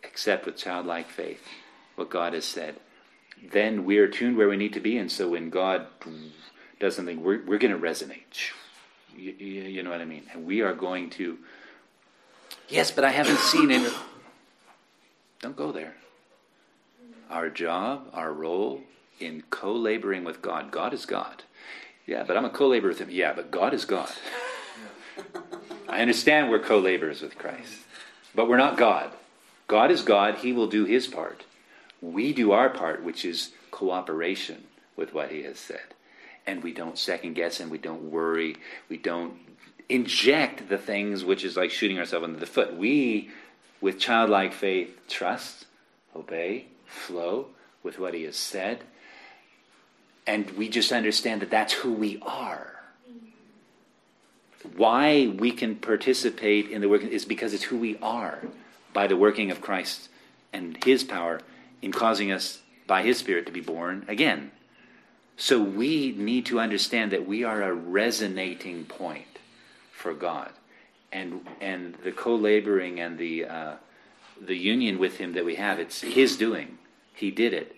accept with childlike faith what God has said. Then we're tuned where we need to be, and so when God does something, we're, we're going to resonate. You, you, you know what I mean? And we are going to. Yes, but I haven't seen it. Don't go there. Our job, our role in co laboring with God. God is God. Yeah, but I'm a co laborer with Him. Yeah, but God is God. I understand we're co laborers with Christ, but we're not God. God is God. He will do His part. We do our part, which is cooperation with what He has said. And we don't second guess and we don't worry. We don't inject the things which is like shooting ourselves under the foot. We, with childlike faith, trust, obey, flow with what He has said. And we just understand that that's who we are. Why we can participate in the work is because it's who we are by the working of Christ and His power in causing us by His Spirit to be born again. So we need to understand that we are a resonating point for God, and and the co-laboring and the uh, the union with Him that we have, it's His doing. He did it.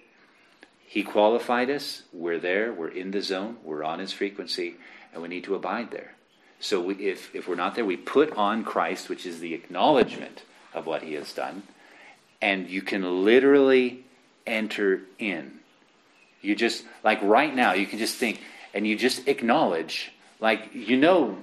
He qualified us. We're there. We're in the zone. We're on His frequency, and we need to abide there. So we, if if we're not there, we put on Christ, which is the acknowledgement of what He has done, and you can literally enter in. You just like right now, you can just think, and you just acknowledge, like you know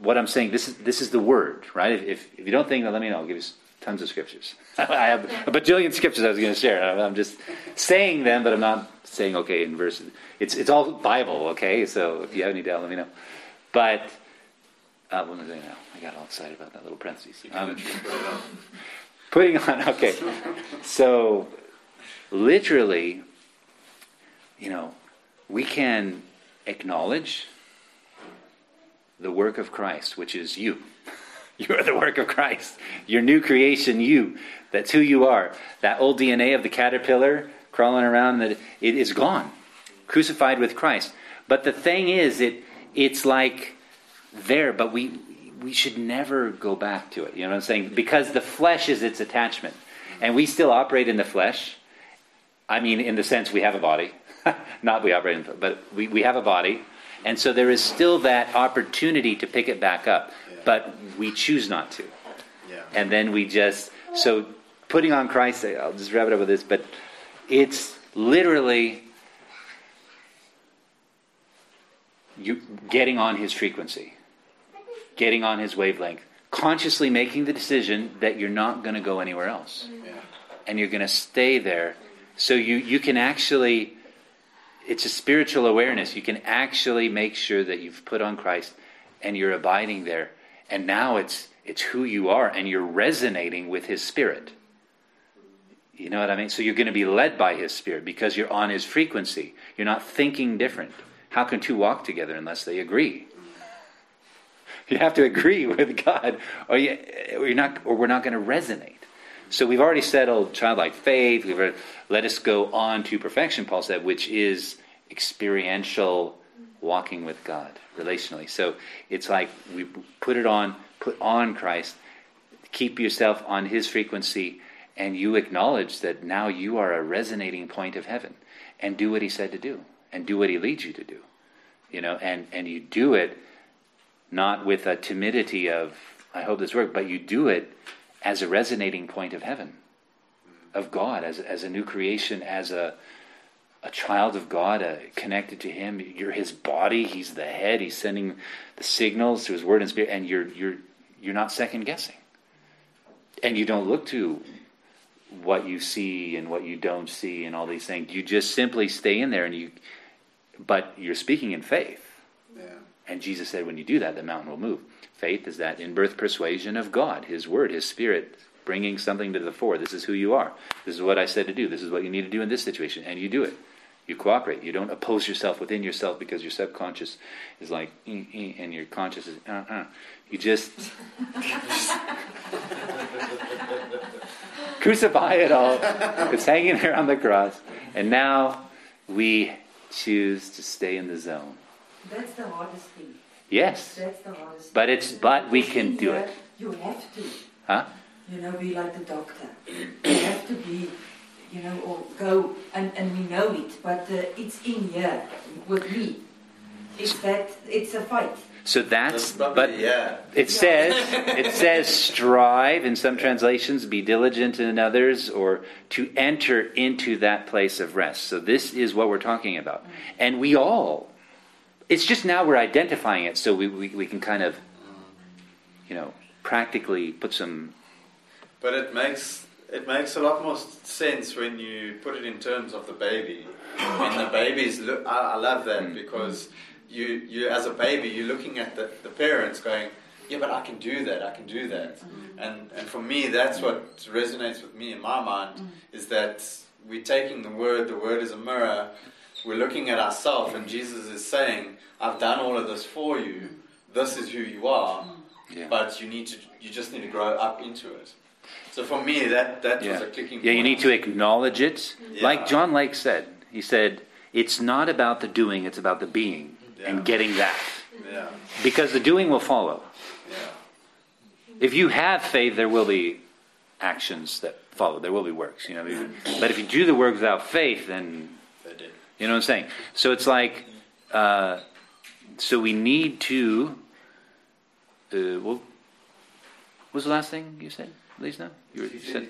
what I'm saying. This is this is the word, right? If if, you don't think, that, let me know. I'll give you tons of scriptures. I have a bajillion scriptures I was going to share. I'm just saying them, but I'm not saying okay in verses. It's it's all Bible, okay? So if you have any doubt, let me know. But uh, what was I now? I got all excited about that little parenthesis. Um, putting on okay. So literally, you know, we can acknowledge the work of Christ, which is you. You are the work of Christ. Your new creation, you. That's who you are. That old DNA of the caterpillar crawling around, that it is gone, crucified with Christ. But the thing is, it it's like there, but we we should never go back to it. You know what I'm saying? Because the flesh is its attachment, and we still operate in the flesh. I mean, in the sense we have a body, not we operate in, but we, we have a body, and so there is still that opportunity to pick it back up, but we choose not to, Yeah. and then we just so putting on Christ. I'll just wrap it up with this, but it's literally you getting on His frequency, getting on His wavelength, consciously making the decision that you're not going to go anywhere else Yeah. and you're going to stay there. So you, you can actually, it's a spiritual awareness. You can actually make sure that you've put on Christ and you're abiding there. And now it's, it's who you are and you're resonating with His Spirit. You know what I mean? So you're going to be led by His Spirit because you're on His frequency. You're not thinking different. How can two walk together unless they agree? You have to agree with God, or, you, or you're not, or we're not going to resonate. So we've already settled childlike faith. We've already, let us go on to perfection. Paul said, which is experiential walking with God relationally. So it's like we put it on, put on Christ, keep yourself on His frequency, and you acknowledge that now you are a resonating point of heaven, and do what He said to do, and do what He leads you to do. You know, and and you do it not with a timidity of I hope this works, but you do it as a resonating point of heaven, of God, as as a new creation, as a a child of God, uh, connected to Him. You're His body. He's the head. He's sending the signals through His Word and Spirit, and you're you're you're not second guessing, and you don't look to what you see and what you don't see and all these things. You just simply stay in there, and you, but you're speaking in faith. Yeah. And Jesus said, when you do that, the mountain will move. Faith is that in birth persuasion of God, His Word, His Spirit, bringing something to the fore. This is who you are. This is what I said to do. This is what you need to do in this situation. And you do it. You cooperate. You don't oppose yourself within yourself because your subconscious is like, "Eh, eh," and your conscious is, uh, uh. You just crucify it all. It's hanging there on the cross. And now we choose to stay in the zone. That's the hardest thing. Yes. That's the hardest thing. But it's- but we can do it. You have to. Huh? you know, be like the doctor. you have to be, you know, or go, and, and we know it, but uh, it's in here with me. It's that, it's a fight. So that's, probably, but yeah. it says, it says strive in some translations, be diligent in others, or to enter into that place of rest. So this is what we're talking about. And we all, it's just now we're identifying it so we, we, we can kind of, you know, practically put some, But it makes it makes a lot more sense when you put it in terms of the baby. When the babies look, I, I love that Mm. because you you as a baby you're looking at the, the parents going, yeah, but I can do that, I can do that, mm. and and for me that's what resonates with me in my mind mm. is that we're taking the word. The word is a mirror. We're looking at ourselves, and Jesus is saying, "I've done all of this for you. This is who you are." Mm. yeah. but you need to you just need to grow up into it so for me that that was a clicking Yeah, you need to acknowledge it. Yeah. Like John Lake said, he said, it's not about the doing, it's about the being Yeah. and getting that. yeah Because the doing will follow. yeah If you have faith, there will be actions that follow. There will be works, you know. But if you do the work without faith, then you know what I'm saying. So it's like, uh, so we need to. Uh, well, what was the last thing you said, Lisa? You, were, you said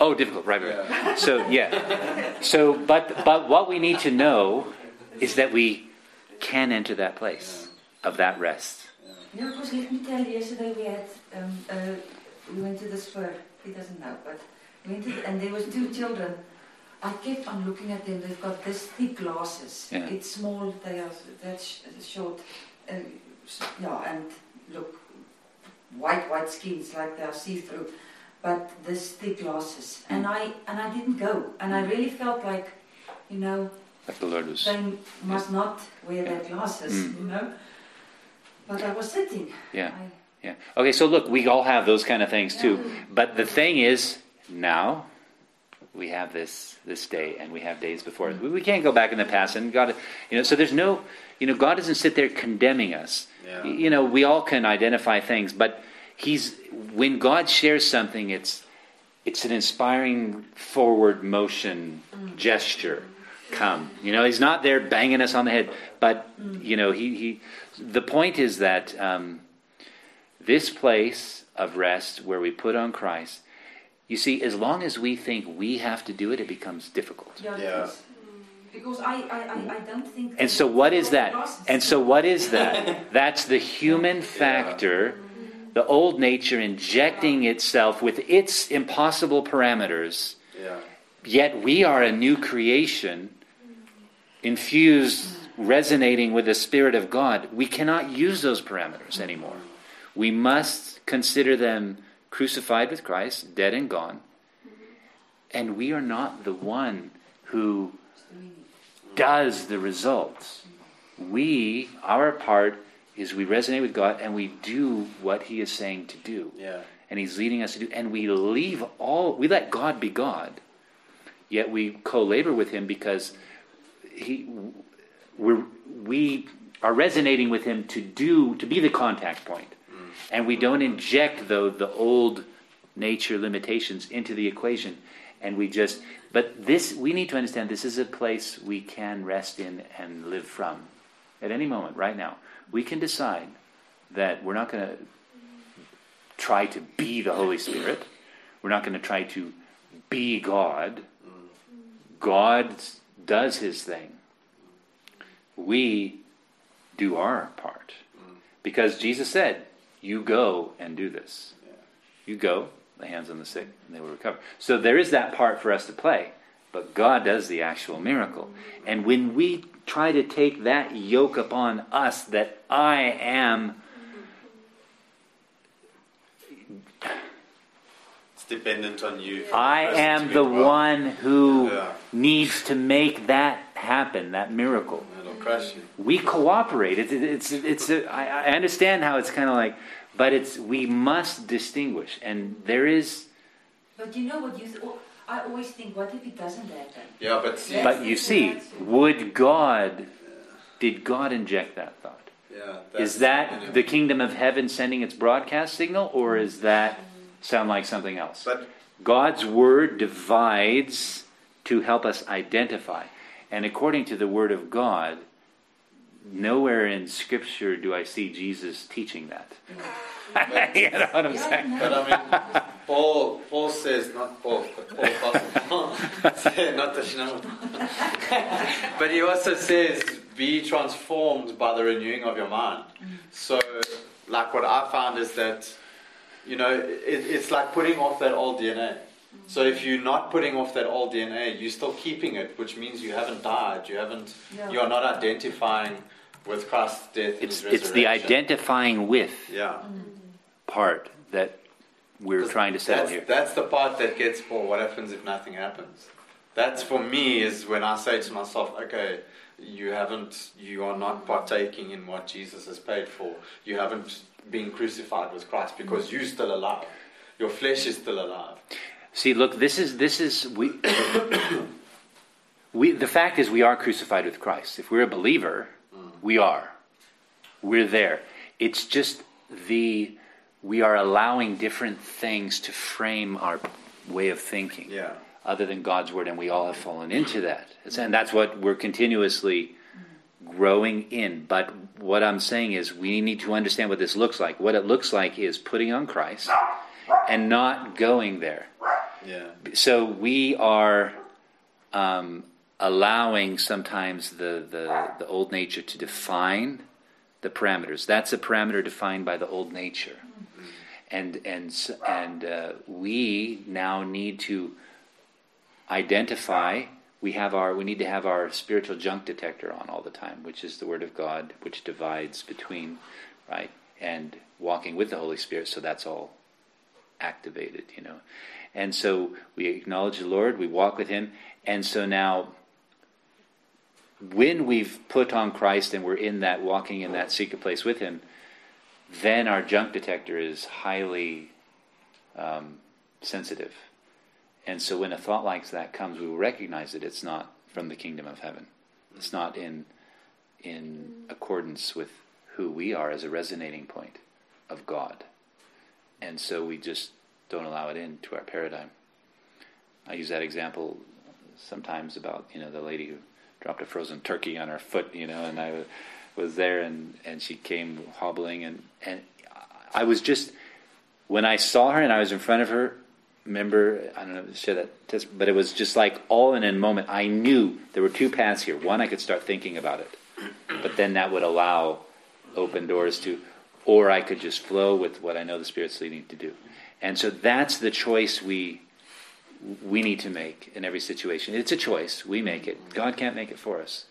Oh, difficult. Right, right. right. So yeah. So, but but what we need to know is that we can enter that place of that rest. No, because let me tell you, yesterday we had, um, uh, we went to the spur, he doesn't know, but we went to the, and there was two children. I kept on looking at them, they've got this thick glasses. Yeah. It's small, they are that sh- short, uh, yeah, and look, white, white skins, like they are see-through, but this thick glasses. Hmm. And I, and I didn't go, and I hmm. really felt like, you know, Like the Lord was. they must not wear their glasses, Mm. you know. But I was sitting. Yeah. I, Yeah. Okay. So look, we all have those kind of things too. But the thing is, now we have this this day, and we have days before us. We, we can't go back in the past, and God, you know. So there's no, you know, God doesn't sit there condemning us. Yeah. You know, we all can identify things, but He's when God shares something, it's it's an inspiring forward motion mm. gesture. Come, you know, He's not there banging us on the head, but mm. you know, He He. The point is that. Um, this place of rest where we put on Christ, you see, as long as we think we have to do it, it becomes difficult. Yeah, Yeah. Mm. Because I, I, I, I don't think. And so, what is that? And so, what is that? That's the human factor, the old nature injecting itself with its impossible parameters. yeah Yet we are a new creation, infused, resonating with the Spirit of God. We cannot use those parameters anymore. We must consider them crucified with Christ, dead and gone. And we are not the one who does the results. We, our part is we resonate with God and we do what He is saying to do. Yeah. And he's leading us to do and we leave all we let god be god. Yet we co-labor with him because he we're, we are resonating with him to do to be the contact point. Mm. And we don't inject though the old nature limitations into the equation. And we just but this we need to understand this is a place we can rest in and live from at any moment right now we can decide that we're not going to try to be the Holy Spirit. We're not going to try to be God. God does his thing. We do our part. Because Jesus said, You go and do this. You go, the hands on the sick, and they will recover. So there is that part for us to play. But God does the actual miracle. And when we try to take that yoke upon us that I am it's dependent on you I am the well. one who Yeah. needs to make that happen, that miracle. It'll crush you. We cooperate. It's it's it's. it's I, I understand how it's kind of like, but it's we must distinguish, and there is. But you know what you? Th- I always think, what if it doesn't happen? Yeah, but see, But you see, would God? Did God inject that thought? yeah, Is that's- that the kingdom of heaven sending its broadcast signal, or is that sound like something else? But God's word divides to help us identify. And according to the word of God, nowhere in scripture do I see Jesus teaching that. you know what I'm Yeah, saying? But I mean, Paul, Paul says, not Paul, but Paul not the Schnell. but he also says, be transformed by the renewing of your mind. Mm. So, like what I found is that, you know, it, it's like putting off that old DNA. Mm. So if you're not putting off that old DNA, you're still keeping it, which means you haven't died. You haven't. Yeah. You are not identifying with Christ's death and It's, it's the identifying with Yeah. part that we're trying to settle that's, here. That's the part that gets Paul. What happens if nothing happens? That's for me is when I say to myself, okay, you haven't, you are not partaking in what Jesus has paid for. You haven't been crucified with Christ because you're still alive. Your flesh is still alive. See, look, this is this is we. we the fact is we are crucified with Christ. If we're a believer, mm. we are. We're there. It's just the we are allowing different things to frame our way of thinking, Yeah. other than God's word, and we all have fallen into that. And that's what we're continuously growing in. But what I'm saying is we need to understand what this looks like. What it looks like is putting on Christ and not going there Yeah. so we are um, allowing sometimes the, the, the old nature to define the parameters. That's a parameter defined by the old nature, and and and uh, we now need to identify. We have our we need to have our spiritual junk detector on all the time, which is the Word of God, which divides between right and walking with the Holy Spirit. So that's all activated, you know. And so we acknowledge the Lord, we walk with Him, and so now when we've put on Christ and we're in that walking in that secret place with Him, then our junk detector is highly um, sensitive. And so when a thought like that comes, we will recognize that it's not from the kingdom of heaven. It's not in in accordance with who we are as a resonating point of God. And so we just don't allow it into our paradigm. I use that example sometimes about you know the lady who dropped a frozen turkey on her foot, you know, and I was there and and she came hobbling and and I was just when I saw her and I was in front of her. Remember, I don't know, share that, test, but it was just like all in a moment. I knew there were two paths here. One, I could start thinking about it, but then that would allow open doors to, or I could just flow with what I know the Spirit's leading to do. And so that's the choice we we need to make in every situation. It's a choice. We make it. God can't make it for us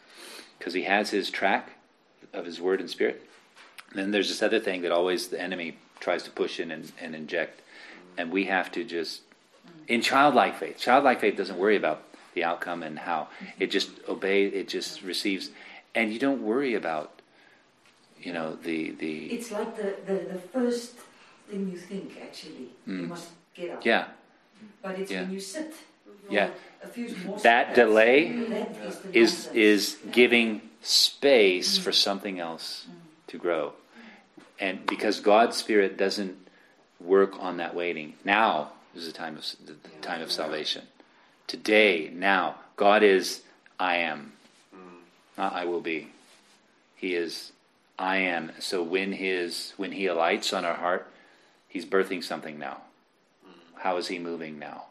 because He has His track of His Word and Spirit. And then there's this other thing that always the enemy tries to push in and, and inject, and we have to just in childlike faith. Childlike faith doesn't worry about the outcome and how it just obeys. It just receives, and you don't worry about you know the the It's like the, the, the first thing you think, actually. You Mm. must get up. yeah But it's Yeah. when you sit Yeah. a few more That delay that is, the is is giving space mm. for something else mm. to grow. And because god's spirit doesn't work on that waiting now is the time of the the time of salvation. Today now god is i am. Mm. Not i will be. He is i am. So when his when he alights on our heart he's birthing something now. How is he moving now?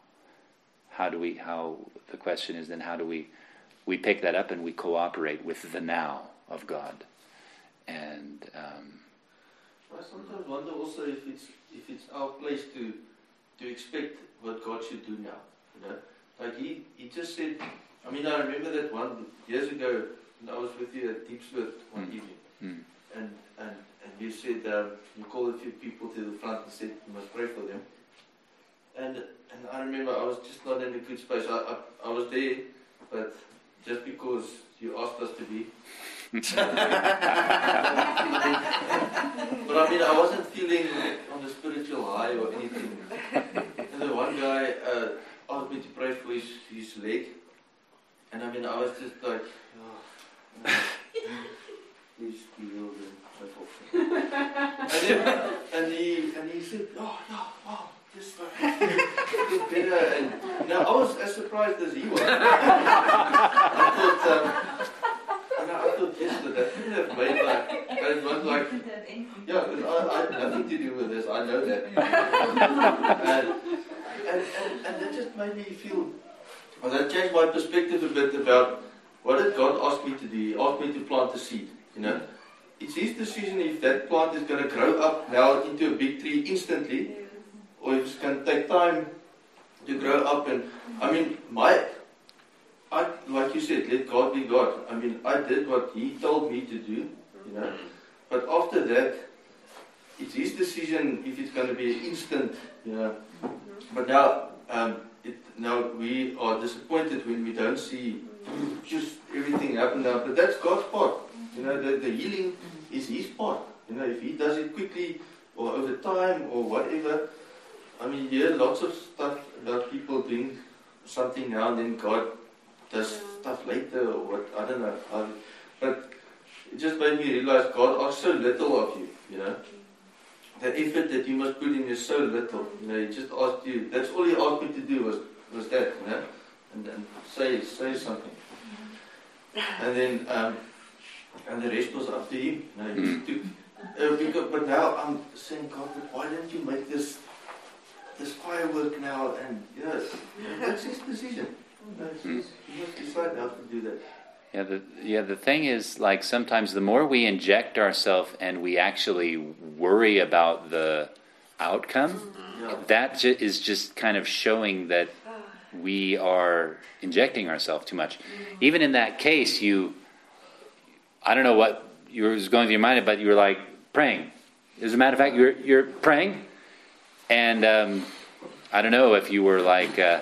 How do we how the question is then how do we we pick that up and we cooperate with the now of god and um, I sometimes wonder also if it's if it's our place to to expect what God should do now. You know, like he he just said. I mean, I remember that one years ago when I was with you at Deep Spirit one Mm. evening, mm, and and and you said um, you called a few people to the front and said you must pray for them. And and I remember I was just not in a good space. I I, I was there, but just because you asked us to be. but I mean, I wasn't feeling on the spiritual high or anything. And the one guy uh, asked me to pray for his, his leg. And I mean, I was just like, oh, please be healed and so forth. And, he, and he said, oh, no, oh, just like, get better. And now I was as surprised as he was. I thought, um, and I thought, yes, but that couldn't have made like, it was like, yeah, because I, I had nothing to do with this, I know that. and, and, and, and that just made me feel, well, that changed my perspective a bit about what did God ask me to do? He asked me to plant a seed, you know. It's his decision if that plant is going to grow up now into a big tree instantly, or going to take time to grow up. And I mean, my, I like you said, let God be God. I mean, I did what He told me to do, you know. But after that, it's His decision if it's going to be instant, you know. But now, um, it, now we are disappointed when we don't see just everything happen now. But that's God's part. You know, the, the healing is His part. You know, if He does it quickly or over time or whatever. I mean, you hear lots of stuff about people doing something now and then God does stuff later or what, I don't know. How, but it just made me realize God asks so little of you, you know. The effort that you must put in is so little. You know, He just asked you, that's all He asked me to do was, was that, you know, and, and say, say something. And then, um, and the rest was up to Him. You know, he took, uh, because, but now I'm saying, God, why didn't you make this this firework now? And yes, that's His decision. You know, hmm. He must decide how to do that. Yeah, the yeah the thing is like sometimes the more we inject ourselves and we actually worry about the outcome, mm-hmm. Yeah. that ju- is just kind of showing that we are injecting ourselves too much. Mm-hmm. Even in that case, you, I don't know what you was going through your mind, but you were like praying. As a matter of fact, you're you're praying, and um, I don't know if you were like, uh,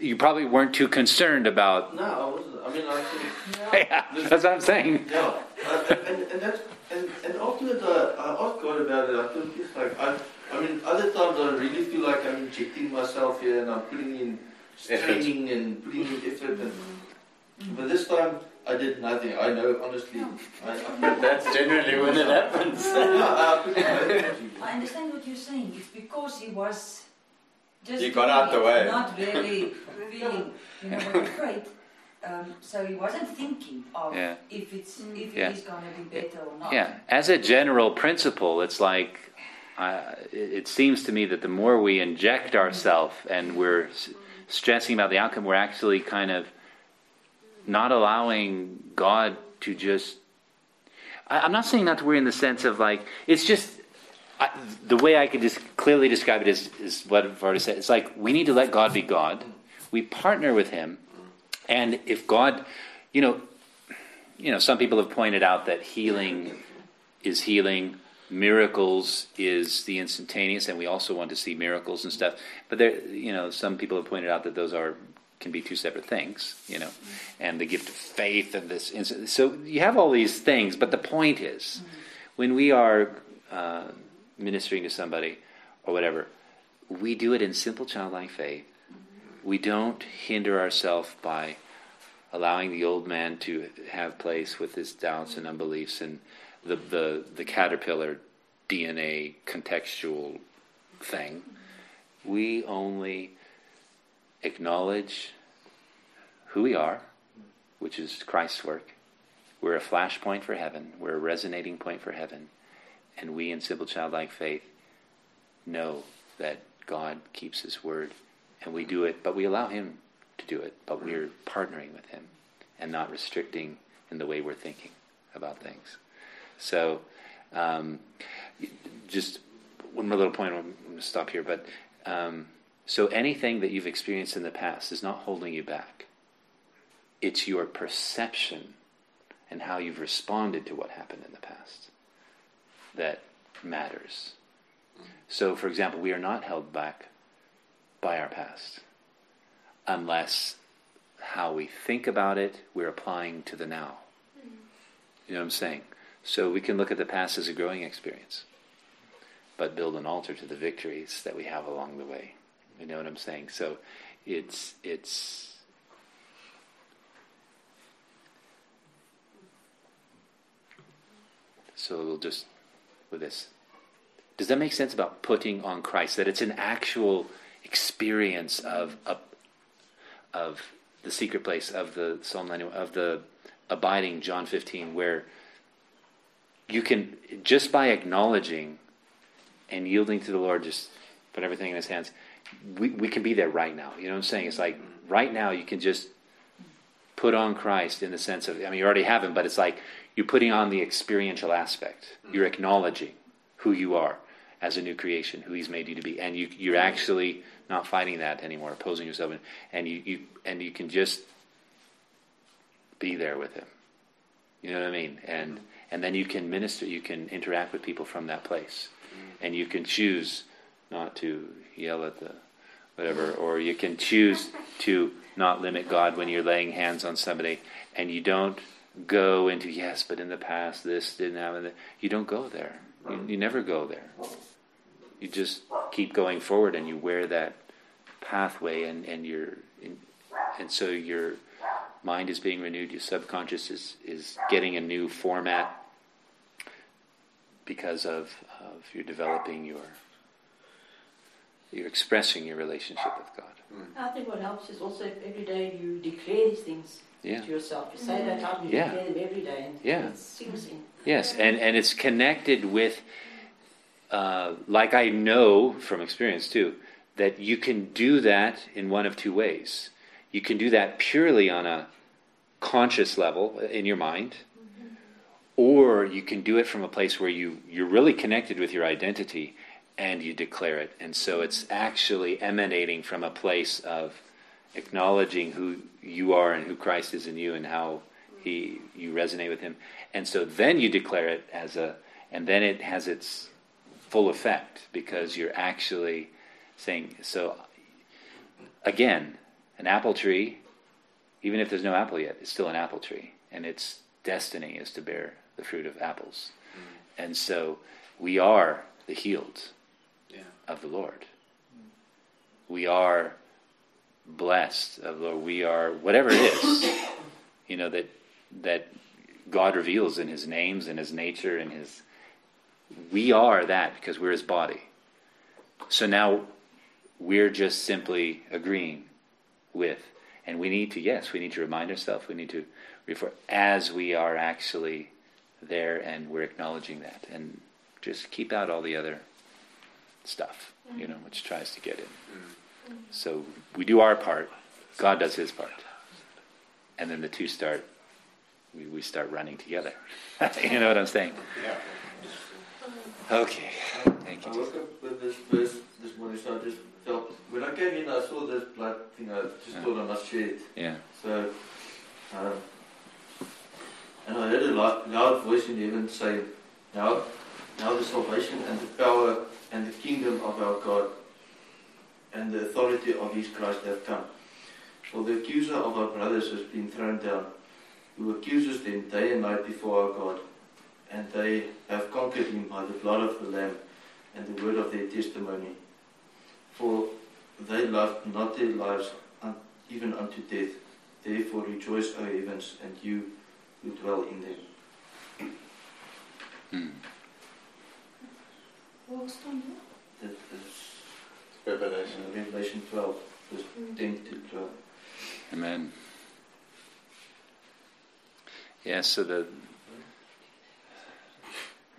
you probably weren't too concerned about. No, I wasn't. I mean, I think. yeah, that's what I'm saying. Yeah, uh, and, and that's and, and afterwards uh, I asked God about it. I thought it's like I, I mean, other times I really feel like I'm injecting myself here and I'm putting in Effort. training and putting in effort. And, but this time I did nothing. I know honestly. I, I, That's generally when it happens. I put in no energy. I understand what you're saying. It's because he was just He got out the way. not really feeling, you know, afraid. Um, so he wasn't thinking of Yeah. if it's if Yeah. it is going to be better or not. Yeah, as a general principle, it's like uh, it it seems to me that the more we inject ourselves and we're s- stressing about the outcome, we're actually kind of not allowing God to just. I, I'm not saying not to worry in the sense of like it's just I, the way I could just clearly describe it is is what I've already said. It's like we need to let God be God. We partner with Him, and if God, you know, you know, some people have pointed out that healing is healing, miracles is the instantaneous, and we also want to see miracles and stuff. But there, you know, some people have pointed out that those are can be two separate things, you know, mm-hmm. and the gift of faith and this. instant- So you have all these things, but the point is, mm-hmm. when we are uh, ministering to somebody or whatever, we do it in simple childlike faith. Mm-hmm. We don't hinder ourselves by allowing the old man to have place with his doubts and unbeliefs and the, the, the caterpillar DNA contextual thing. We only acknowledge who we are, which is Christ's work. We're a flashpoint for heaven, we're a resonating point for heaven. And we, in simple childlike faith, know that God keeps His word. And we do it, but we allow Him to do it, but we're partnering with Him and not restricting in the way we're thinking about things. So, um, just one more little point, I'm going to stop here, but um, so anything that you've experienced in the past is not holding you back. It's your perception and how you've responded to what happened in the past that matters. So, for example, we are not held back by our past unless how we think about it, we're applying to the now. You know what I'm saying? So we can look at the past as a growing experience, but build an altar to the victories that we have along the way. You know what I'm saying? So it's it's so we'll just with this. Does that make sense about putting on Christ? That it's an actual experience of of, of the secret place of the Psalm 91 of the abiding John 15 where you can just by acknowledging and yielding to the Lord just put everything in his hands we, we can be there right now. You know what I'm saying? It's like right now you can just put on Christ in the sense of I mean you already have him but it's like you're putting on the experiential aspect. You're acknowledging who you are as a new creation who he's made you to be. And you, you're actually not fighting that anymore opposing yourself. And, you, you and you can just be there with him. You know what I mean? And and then you can minister you can interact with people from that place. And you can choose not to yell at the whatever or you can choose to not limit God when you're laying hands on somebody and you don't go into yes but in the past this didn't happen. You don't go there. You, you never go there. You just keep going forward and you wear that pathway and and you're in, and so your mind is being renewed. Your subconscious is is getting a new format because of, of you're developing your you're expressing your relationship with God. Mm. I think what helps is also every day you declare these things Yeah. to yourself. You say that mm. out and you Yeah. declare them every day and Yeah. it sinks in. Yes, and, and it's connected with, uh, like I know from experience too, that you can do that in one of two ways. You can do that purely on a conscious level in your mind, mm-hmm. or you can do it from a place where you, you're really connected with your identity and you declare it. And so it's actually emanating from a place of acknowledging who you are and who Christ is in you and how he you resonate with him. And so then you declare it as a and then it has its full effect because you're actually saying so again, an apple tree, even if there's no apple yet, it's still an apple tree. And its destiny is to bear the fruit of apples. Mm. And so we are the healed Yeah. of the Lord. We are blessed of the Lord. We are whatever it is, you know, that that God reveals in his names and his nature and his we are that because we're his body. So now we're just simply agreeing with and we need to yes, we need to remind ourselves, we need to refer as we are actually there and we're acknowledging that and just keep out all the other stuff, you know, which tries to get in. So we do our part, God does his part. And then the two start, we, we start running together. you know what I'm saying? Yeah. Okay. Thank you. I you. woke up with this verse this morning, so I just felt when I came in, I saw this blood thing. I just thought I must share it. Yeah. So, um, and I heard a loud, loud voice in heaven saying, "Now, now the salvation and the power and the kingdom of our God and the authority of His Christ have come. For the accuser of our brothers has been thrown down, who accuses them day and night before our God, and they have conquered him by the blood of the Lamb and the word of their testimony. For they loved not their lives even unto death. Therefore rejoice, O heavens, and you who dwell in them. Hmm. That is Revelation. uh, Revelation 12, verse 10 to 12. Amen. Yeah, so the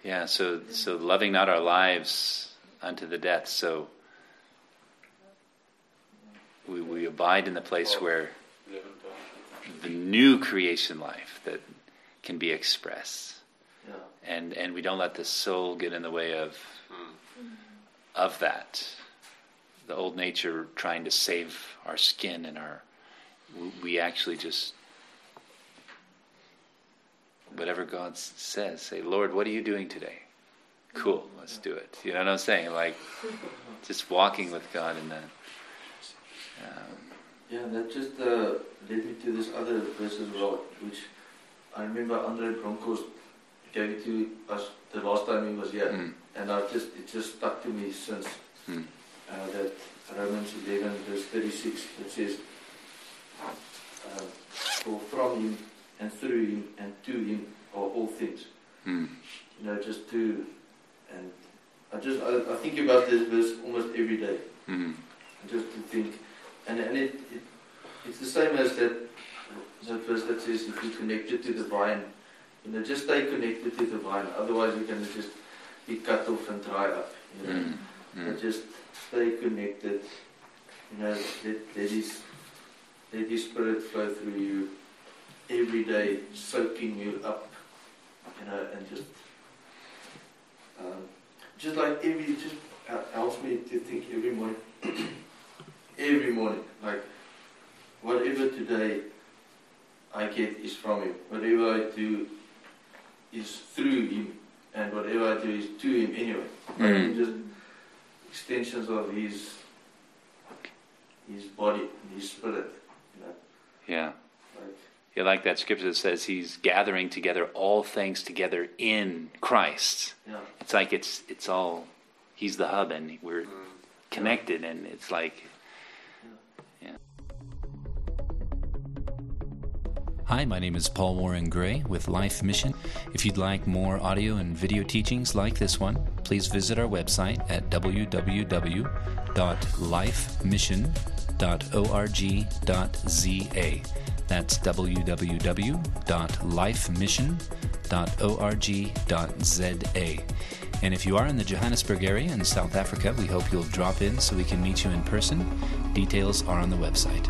yeah, so so loving not our lives unto the death. So we we abide in the place where the new creation life that can be expressed. And and we don't let the soul get in the way of of that. The old nature trying to save our skin and our we- actually just whatever God says say lord what are you doing today? Cool let's do it. You know what i'm saying? Like just walking with god in that. Um, Yeah, that just uh, led me to this other verse as well, which I remember Andre Bronkhorst gave it to us the last time he was here, Mm. And I just it just stuck to me since Mm. uh, that Romans 11 verse 36 that says, uh, "For from him and through him and to him are all things." Mm. You know, just to and I just I, I think about this verse almost every day. Mm. just to think, and, and it, it it's the same as that that verse that says if you're connected to the vine, you know, just stay connected to the vine. Otherwise, you're going to just be cut off and dry up. You know, Mm. but Mm. just stay connected. You know, let, let his let his spirit flow through you every day, soaking you up. You know, and just um, just like every just helps me to think every morning. every morning, like whatever today I get is from him. Whatever I do is through him, and whatever I do is to him anyway. Mm. Just extensions of his his body, his spirit. You know, Yeah. like You like that scripture that says he's gathering together all things together in Christ. yeah, It's like it's it's all he's the hub and we're Mm. connected and it's like Hi, my name is Paul Warren Gray with Life Mission. If you'd like more audio and video teachings like this one, please visit our website at www.lifemission.org.za. That's www.lifemission.org.za. And if you are in the Johannesburg area in South Africa, we hope you'll drop in so we can meet you in person. Details are on the website.